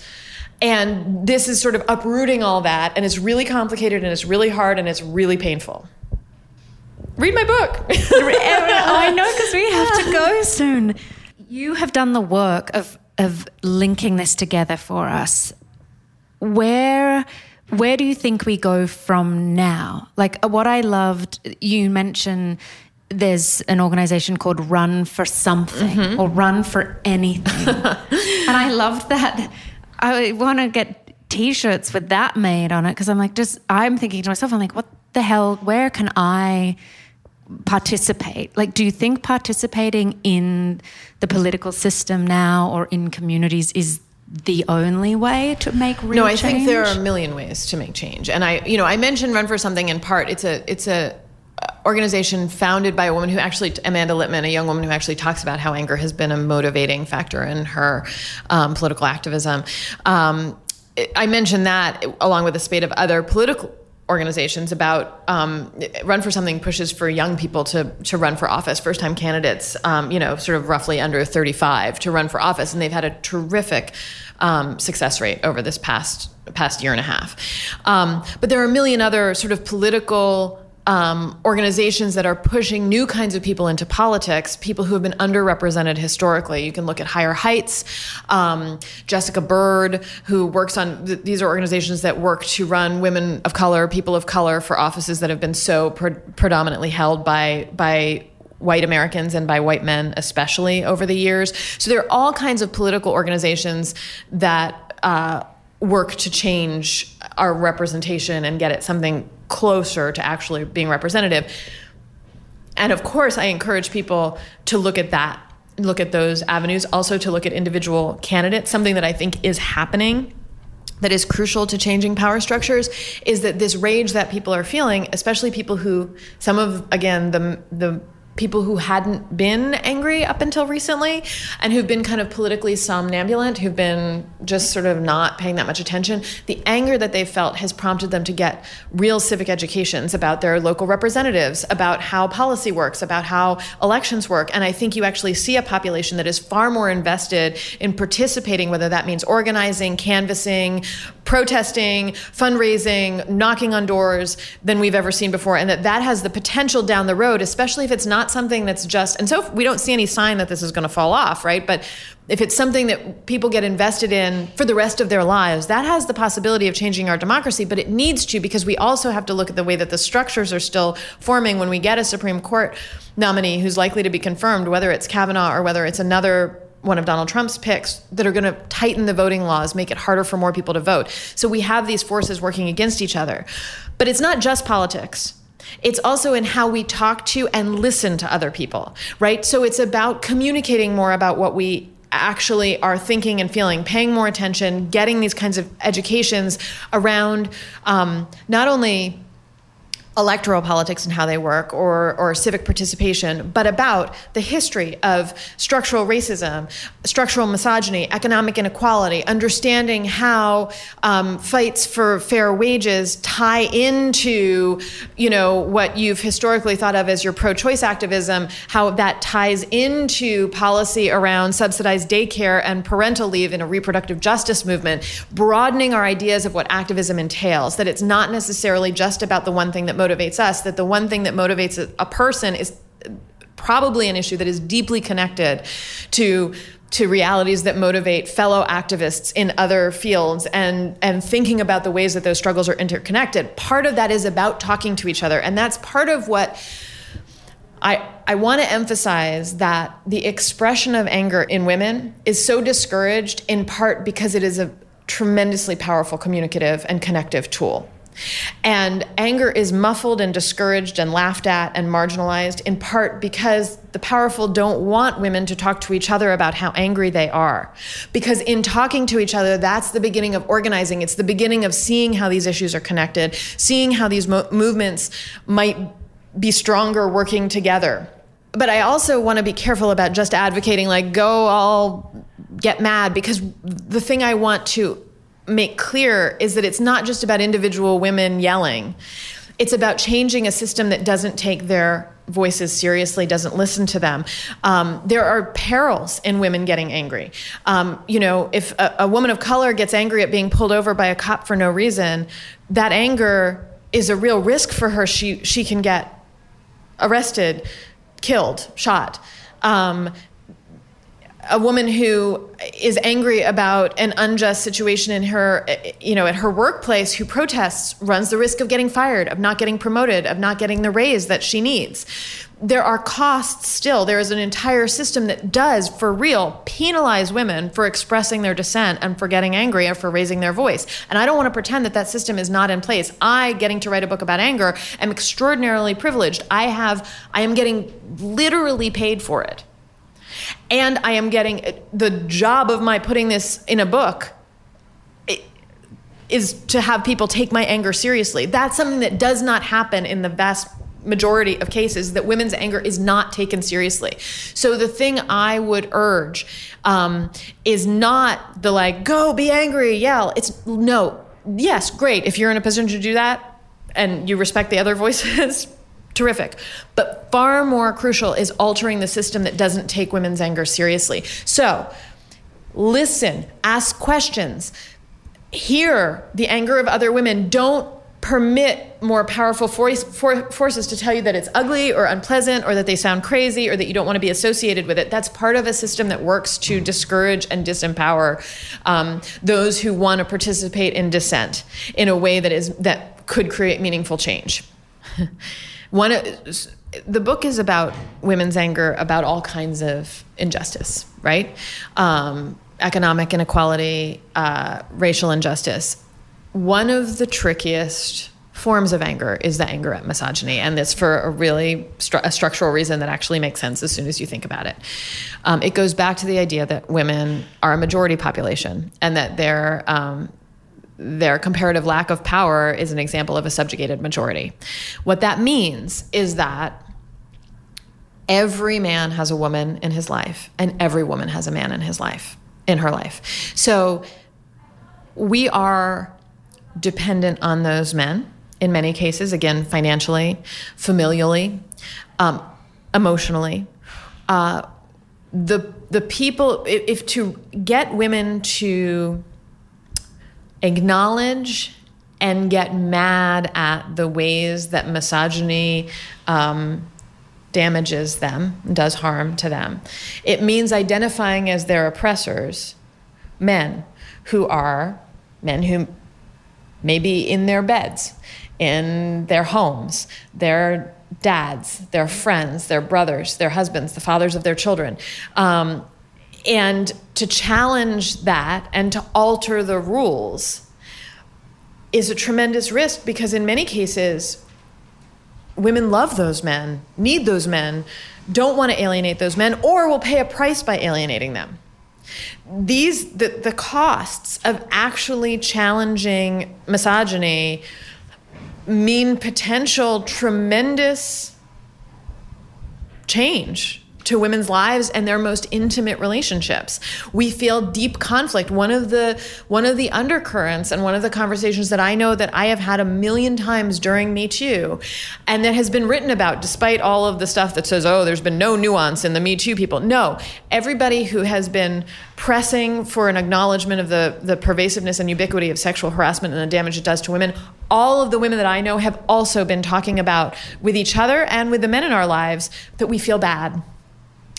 And this is sort of uprooting all that, and it's really complicated, and it's really hard, and it's really painful. Read my book. *laughs* I know because we have to go *laughs* soon. You have done the work of of linking this together for us, where where do you think we go from now? Like what I loved, you mentioned there's an organization called Run for Something mm-hmm. or Run for Anything. *laughs* and I loved that. I want to get t shirts with that made on it because I'm like, just, I'm thinking to myself, I'm like, what the hell, where can I participate? Like, do you think participating in the political system now or in communities is the only way to make real no i change? think there are a million ways to make change and i you know i mentioned run for something in part it's a it's a organization founded by a woman who actually, Amanda Litman, a young woman who actually talks about how anger has been a motivating factor in her um, political activism. Um, I mentioned that along with a spate of other political organizations about um, run for something pushes for young people to to run for office first time candidates um, you know sort of roughly under 35 to run for office. And they've had a terrific um, success rate over this past past year and a half. Um, but there are a million other sort of political um, organizations that are pushing new kinds of people into politics, people who have been underrepresented historically. You can look at Higher Heights, um, Jessica Byrd, who works on th- these are organizations that work to run women of color, people of color for offices that have been so pre- predominantly held by by white Americans and by white men, especially over the years. So there are all kinds of political organizations that. Uh, work to change our representation and get it something closer to actually being representative. And of course, I encourage people to look at that, look at those avenues, also to look at individual candidates. Something that I think is happening that is crucial to changing power structures is that this rage that people are feeling, especially people who, some of, again, the, the people who hadn't been angry up until recently and who've been kind of politically somnambulant, who've been just sort of not paying that much attention, the anger that they've felt has prompted them to get real civic educations about their local representatives, about how policy works, about how elections work. And I think you actually see a population that is far more invested in participating, whether that means organizing, canvassing, protesting, fundraising, knocking on doors than we've ever seen before. And that that has the potential down the road, especially if it's not something that's just, and so we don't see any sign that this is going to fall off, right? But if it's something that people get invested in for the rest of their lives, that has the possibility of changing our democracy, but it needs to because we also have to look at the way that the structures are still forming when we get a Supreme Court nominee who's likely to be confirmed, whether it's Kavanaugh or whether it's another one of Donald Trump's picks that are going to tighten the voting laws, make it harder for more people to vote. So we have these forces working against each other. But it's not just politics. It's also in how we talk to and listen to other people, right? So it's about communicating more about what we actually are thinking and feeling, paying more attention, getting these kinds of educations around um, not only electoral politics and how they work or, or civic participation, but about the history of structural racism, structural misogyny, economic inequality, understanding how um, fights for fair wages tie into, you know, what you've historically thought of as your pro-choice activism, how that ties into policy around subsidized daycare and parental leave in a reproductive justice movement, broadening our ideas of what activism entails, that it's not necessarily just about the one thing that motivates us, that the one thing that motivates a, a person is probably an issue that is deeply connected to to realities that motivate fellow activists in other fields and and thinking about the ways that those struggles are interconnected part of that is about talking to each other and that's part of what I, I want to emphasize that the expression of anger in women is so discouraged in part because it is a tremendously powerful communicative and connective tool. And anger is muffled and discouraged and laughed at and marginalized in part because the powerful don't want women to talk to each other about how angry they are. Because in talking to each other, that's the beginning of organizing. It's the beginning of seeing how these issues are connected, seeing how these mo- movements might be stronger working together. But I also want to be careful about just advocating, like, go all get mad, because the thing I want to make clear is that it's not just about individual women yelling. It's about changing a system that doesn't take their voices seriously, doesn't listen to them. Um, there are perils in women getting angry. Um, you know, if a, a woman of color gets angry at being pulled over by a cop for no reason, that anger is a real risk for her. She she can get arrested, killed, shot. Um, a woman who is angry about an unjust situation in her you know at her workplace who protests runs the risk of getting fired of not getting promoted of not getting the raise that she needs. There are costs still. There is an entire system that does for real penalize women for expressing their dissent and for getting angry or for raising their voice. And i don't want to pretend that that system is not in place. I getting to write a book about anger am extraordinarily privileged. I have i am getting literally paid for it and I am getting the job of my putting this in a book is to have people take my anger seriously. That's something that does not happen in the vast majority of cases that women's anger is not taken seriously. So the thing I would urge um, is not the like, go be angry, yell. It's no, yes, great. If you're in a position to do that and you respect the other *laughs* voices, terrific. But far more crucial is altering the system that doesn't take women's anger seriously. So listen, ask questions, hear the anger of other women. Don't permit more powerful force, for, forces to tell you that it's ugly or unpleasant or that they sound crazy or that you don't want to be associated with it. That's part of a system that works to discourage and disempower um, those who want to participate in dissent in a way that is that could create meaningful change. *laughs* One, the book is about women's anger about all kinds of injustice, right? Um, economic inequality, uh, racial injustice one of the trickiest forms of anger is the anger at misogyny, and it's for a really stru- a structural reason that actually makes sense as soon as you think about it. Um, it goes back to the idea that women are a majority population, and that their um, their comparative lack of power is an example of a subjugated majority. What that means is that every man has a woman in his life, and every woman has a man in his life, in her life. So we are dependent on those men in many cases, again, financially, familially, um, emotionally. Uh, the the people, if, if to get women to acknowledge and get mad at the ways that misogyny um, damages them, does harm to them, it means identifying as their oppressors men who are men who maybe in their beds, in their homes, their dads, their friends, their brothers, their husbands, the fathers of their children. Um, and to challenge that and to alter the rules is a tremendous risk because, in many cases, women love those men, need those men, don't want to alienate those men, or will pay a price by alienating them. These the, the costs of actually challenging misogyny mean potential tremendous change to women's lives and their most intimate relationships. We feel deep conflict. One of the one of the undercurrents and one of the conversations that I know that I have had a million times during Me Too and that has been written about despite all of the stuff that says, "Oh, there's been no nuance in the Me Too people." No, everybody who has been pressing for an acknowledgement of the the pervasiveness and ubiquity of sexual harassment and the damage it does to women, all of the women that I know have also been talking about with each other and with the men in our lives that we feel bad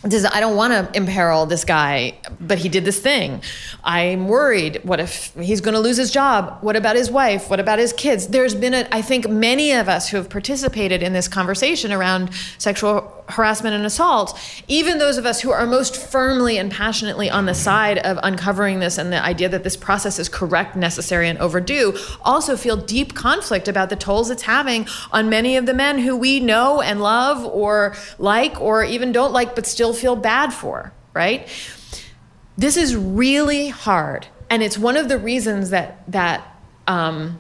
this, I don't want to imperil this guy, but he did this thing. I'm worried. What if he's going to lose his job? What about his wife? What about his kids? There's been, a, I think, many of us who have participated in this conversation around sexual harassment and assault, even those of us who are most firmly and passionately on the side of uncovering this and the idea that this process is correct, necessary, and overdue, also feel deep conflict about the tolls it's having on many of the men who we know and love or like or even don't like but still feel bad for, right? This is really hard. And it's one of the reasons that that um,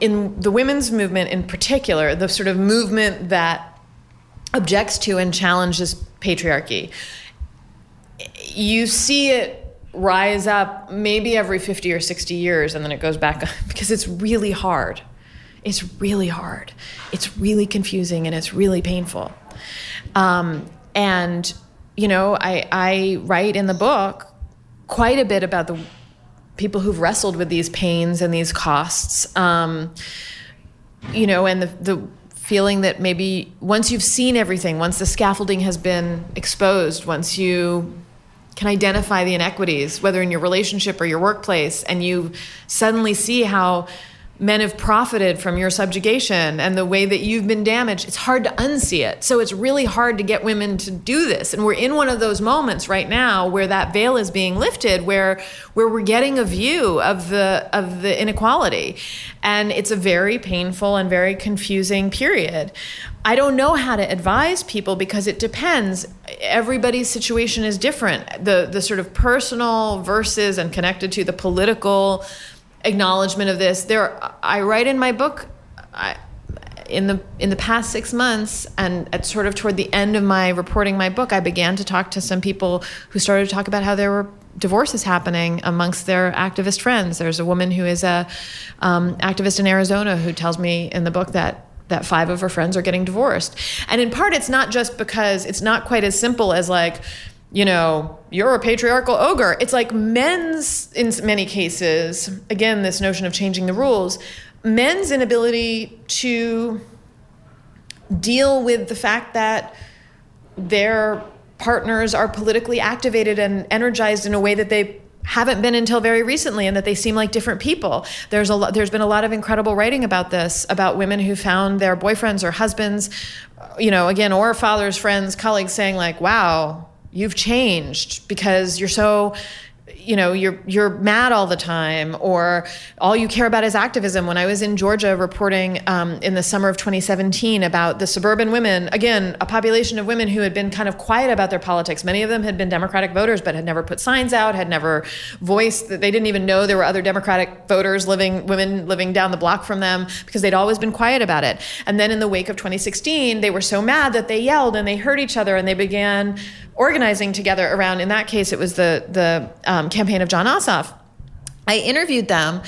in the women's movement in particular, the sort of movement that objects to and challenges patriarchy. You see it rise up maybe every 50 or 60 years and then it goes back *laughs* because it's really hard. It's really hard. It's really confusing and it's really painful. Um, and, you know, I, I write in the book quite a bit about the people who've wrestled with these pains and these costs. Um, you know, and the, the feeling that maybe once you've seen everything, once the scaffolding has been exposed, once you can identify the inequities, whether in your relationship or your workplace, and you suddenly see how men have profited from your subjugation and the way that you've been damaged, it's hard to unsee it. So it's really hard to get women to do this. And we're in one of those moments right now where that veil is being lifted, where where we're getting a view of the of the inequality. And it's a very painful and very confusing period. I don't know how to advise people because it depends. Everybody's situation is different. The the sort of personal versus and connected to the political acknowledgement of this. There, I write in my book. I, in the in the past six months, and at sort of toward the end of my reporting my book, I began to talk to some people who started to talk about how there were divorces happening amongst their activist friends. There's a woman who is a um, activist in Arizona who tells me in the book that that five of her friends are getting divorced. And in part, it's not just because it's not quite as simple as like, you know, you're a patriarchal ogre. It's like men's, in many cases, again, this notion of changing the rules, men's inability to deal with the fact that their partners are politically activated and energized in a way that they haven't been until very recently and that they seem like different people. There's a lot, there's been a lot of incredible writing about this about women who found their boyfriends or husbands, you know, again or fathers, friends, colleagues saying like, "Wow, you've changed because you're so you know you're you're mad all the time or all you care about is activism. When i was in georgia reporting um, in the summer of 2017 about the suburban women again a population of women who had been kind of quiet about their politics. Many of them had been democratic voters but had never put signs out had never voiced that they didn't even know there were other democratic voters living women living down the block from them because they'd always been quiet about it. And then in the wake of 2016 they were so mad that they yelled and they hurt each other and they began organizing together around, in that case, it was the, the um, campaign of Jon Ossoff. I interviewed them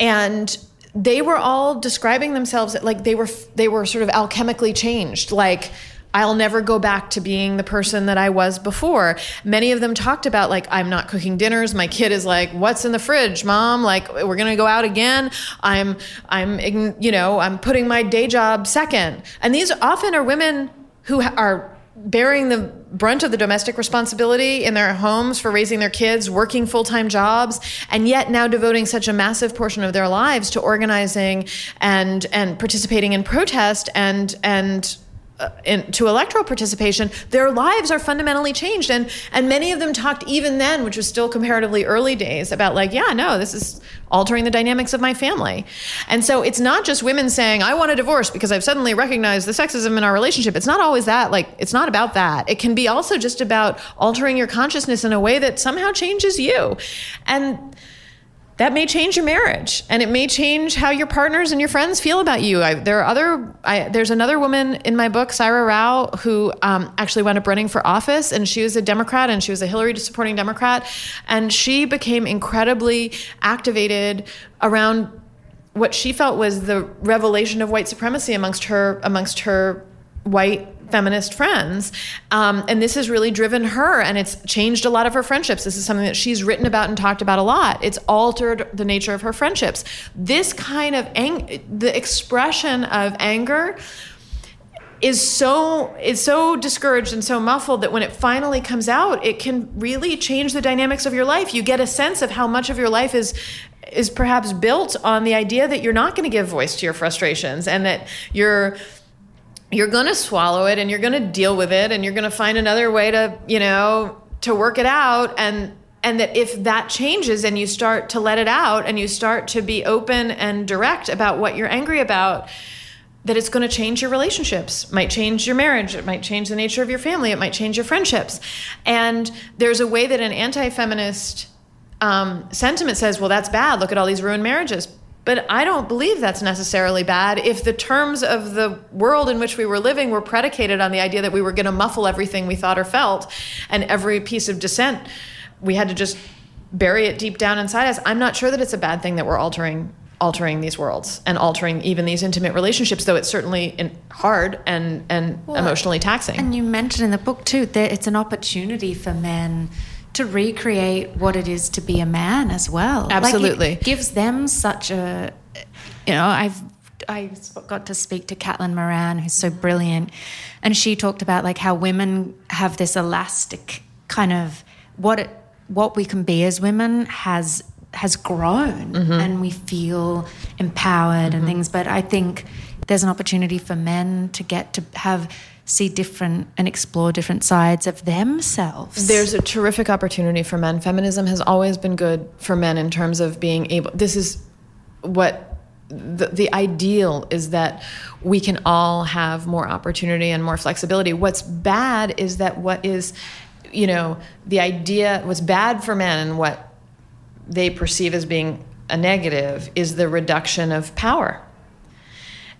and they were all describing themselves like they were they were sort of alchemically changed like I'll never go back to being the person that I was before. Many of them talked about like I'm not cooking dinners. My kid is like, "What's in the fridge, mom? Like we're going to go out again." I'm I'm you know, I'm putting my day job second. And these often are women who are bearing the brunt of the domestic responsibility in their homes for raising their kids, working full time jobs, and yet now devoting such a massive portion of their lives to organizing and and participating in protest and and uh, in, to electoral participation, their lives are fundamentally changed. And and many of them talked even then, which was still comparatively early days, about like, yeah, no, this is altering the dynamics of my family. And so it's not just women saying, I want a divorce because I've suddenly recognized the sexism in our relationship. It's not always that. Like, it's not about that. It can be also just about altering your consciousness in a way that somehow changes you. And that may change your marriage and it may change how your partners and your friends feel about you. I, there are other, I, there's another woman in my book, Saira Rao, who um, actually wound up running for office and she was a Democrat and she was a Hillary supporting Democrat. And she became incredibly activated around what she felt was the revelation of white supremacy amongst her, amongst her white feminist friends. Um, and this has really driven her and it's changed a lot of her friendships. This is something that she's written about and talked about a lot. It's altered the nature of her friendships. This kind of ang- the expression of anger is so is so discouraged and so muffled that when it finally comes out it can really change the dynamics of your life you get a sense of how much of your life is is perhaps built on the idea that you're not going to give voice to your frustrations and that you're you're going to swallow it and you're going to deal with it and you're going to find another way to, you know, to work it out. And and that if that changes and you start to let it out and you start to be open and direct about what you're angry about that it's going to change your relationships. Might change your marriage. It might change the nature of your family. It might change your friendships. And there's a way that an anti-feminist um, sentiment says well that's bad. Look at all these ruined marriages but I don't believe that's necessarily bad if the terms of the world in which we were living were predicated on the idea that we were going to muffle everything we thought or felt and every piece of dissent we had to just bury it deep down inside us. I'm not sure that it's a bad thing that we're altering altering these worlds and altering even these intimate relationships though it's certainly hard and and well, emotionally taxing. And you mentioned in the book too that it's an opportunity for men to recreate what it is to be a man as well. Absolutely. Like gives them such a, you know, I've, I got to speak to Caitlin Moran, who's so brilliant. And she talked about like how women have this elastic kind of what it, what we can be as women has has grown mm-hmm. and we feel empowered mm-hmm. and things. But I think there's an opportunity for men to get to have see different and explore different sides of themselves. There's a terrific opportunity for men. Feminism has always been good for men in terms of being able. This is what the, the ideal is that we can all have more opportunity and more flexibility. What's bad is that what is, you know, the idea, what's bad for men and what they perceive as being a negative is the reduction of power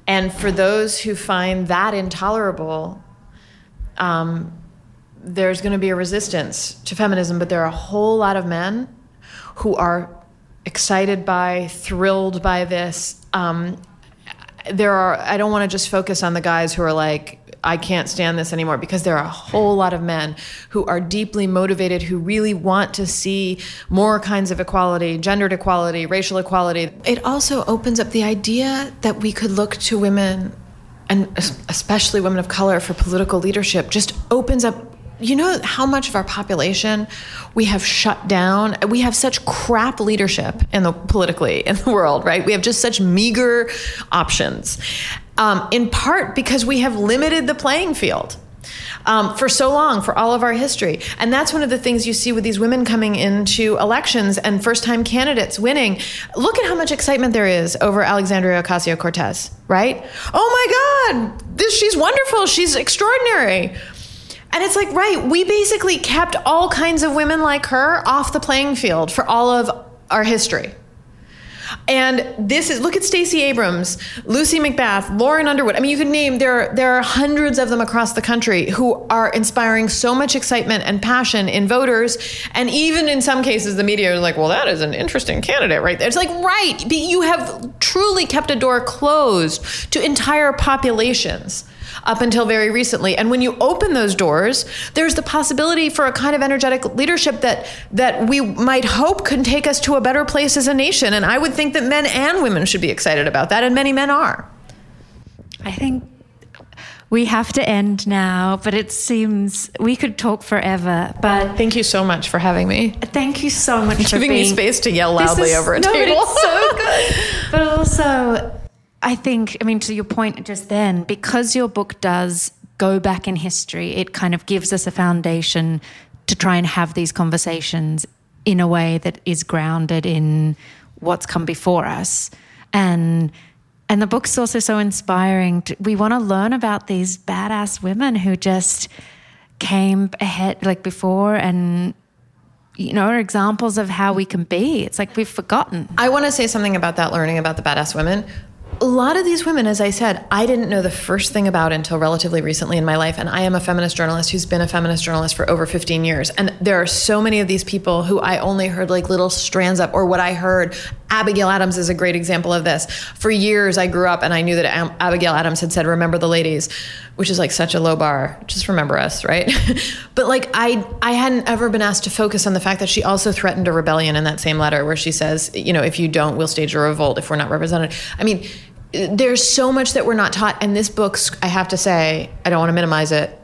And for those who find that intolerable, um, there's going to be a resistance to feminism, but there are a whole lot of men who are excited by, thrilled by this. Um, there are, I don't want to just focus on the guys who are like, I can't stand this anymore because there are a whole lot of men who are deeply motivated, who really want to see more kinds of equality, gendered equality, racial equality. It also opens up the idea that we could look to women, and especially women of color, for political leadership, just opens up you know how much of our population we have shut down we have such crap leadership in the politically in the world right we have just such meager options um, in part because we have limited the playing field um, for so long, for all of our history. And that's one of the things you see with these women coming into elections and first time candidates winning. Look at how much excitement there is over Alexandria Ocasio Cortez, right? Oh my God, this, she's wonderful, she's extraordinary. And it's like, right, we basically kept all kinds of women like her off the playing field for all of our history. And this is look at Stacey Abrams, Lucy McBath, Lauren Underwood. I mean, you could name there are, there are hundreds of them across the country who are inspiring so much excitement and passion in voters, and even in some cases, the media is like, "Well, that is an interesting candidate, right?" There. It's like, right, but you have truly kept a door closed to entire populations up until very recently. And when you open those doors, there's the possibility for a kind of energetic leadership that that we might hope can take us to a better place as a nation. And I would think that men and women should be excited about that, and many men are. I think we have to end now, but it seems we could talk forever. But thank you so much for having me. Thank you so much for giving being, me space to yell loudly is, over a no, table. It's so good. *laughs* but also, I think, I mean, to your point just then, because your book does go back in history, it kind of gives us a foundation to try and have these conversations in a way that is grounded in what's come before us. And and the book's also so inspiring. To, we want to learn about these badass women who just came ahead like before and you know, are examples of how we can be. It's like we've forgotten. I want to say something about that learning about the badass women a lot of these women, as I said, I didn't know the first thing about until relatively recently in my life. And I am a feminist journalist who's been a feminist journalist for over 15 years. And there are so many of these people who I only heard like little strands up, or what I heard. Abigail Adams is a great example of this. For years, I grew up and I knew that Abigail Adams had said, Remember the ladies, which is like such a low bar. Just remember us, right? *laughs* but like, I, I hadn't ever been asked to focus on the fact that she also threatened a rebellion in that same letter where she says, You know, if you don't, we'll stage a revolt if we're not represented. I mean, there's so much that we're not taught and this book i have to say i don't want to minimize it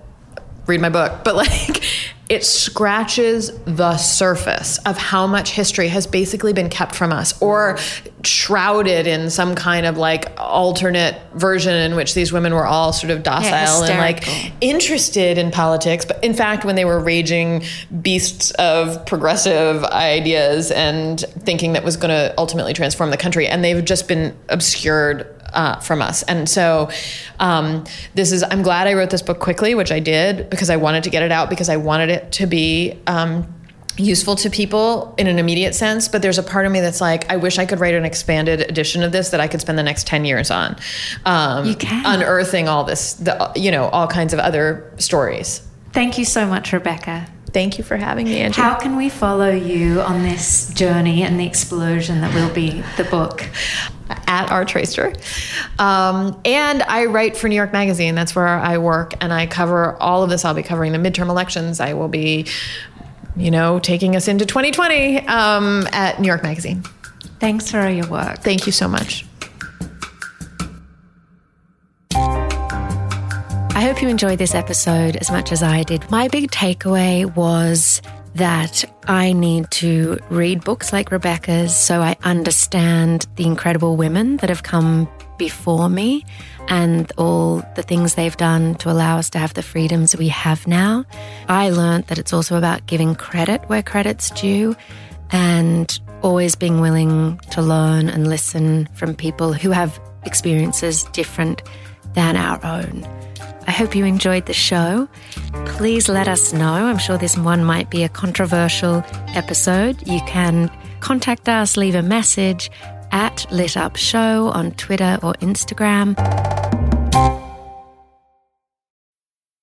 read my book but *laughs* like it scratches the surface of how much history has basically been kept from us or shrouded in some kind of like alternate version in which these women were all sort of docile yeah, and like interested in politics. But in fact when they were raging beasts of progressive ideas and thinking that was going to ultimately transform the country and they've just been obscured uh, from us. And so um, this is, I'm glad I wrote this book quickly, which I did because I wanted to get it out because I wanted it to be. Um, useful to people in an immediate sense but there's a part of me that's like i wish i could write an expanded edition of this that i could spend the next 10 years on um, you can. unearthing all this the, you know all kinds of other stories thank you so much rebecca Thank you for having me, Angie. How can we follow you on this journey and the explosion that will be the book? At R Traister. Um, and I write for New York Magazine. That's where I work. And I cover all of this. I'll be covering the midterm elections. I will be, you know, taking us into 2020 um, at New York Magazine. Thanks for all your work. Thank you so much. I hope you enjoyed this episode as much as I did. My big takeaway was that I need to read books like Rebecca's so I understand the incredible women that have come before me and all the things they've done to allow us to have the freedoms we have now. I learned that it's also about giving credit where credit's due and always being willing to learn and listen from people who have experiences different than our own. I hope you enjoyed the show. Please let us know. I'm sure this one might be a controversial episode. You can contact us, leave a message at Lit Up Show on Twitter or Instagram.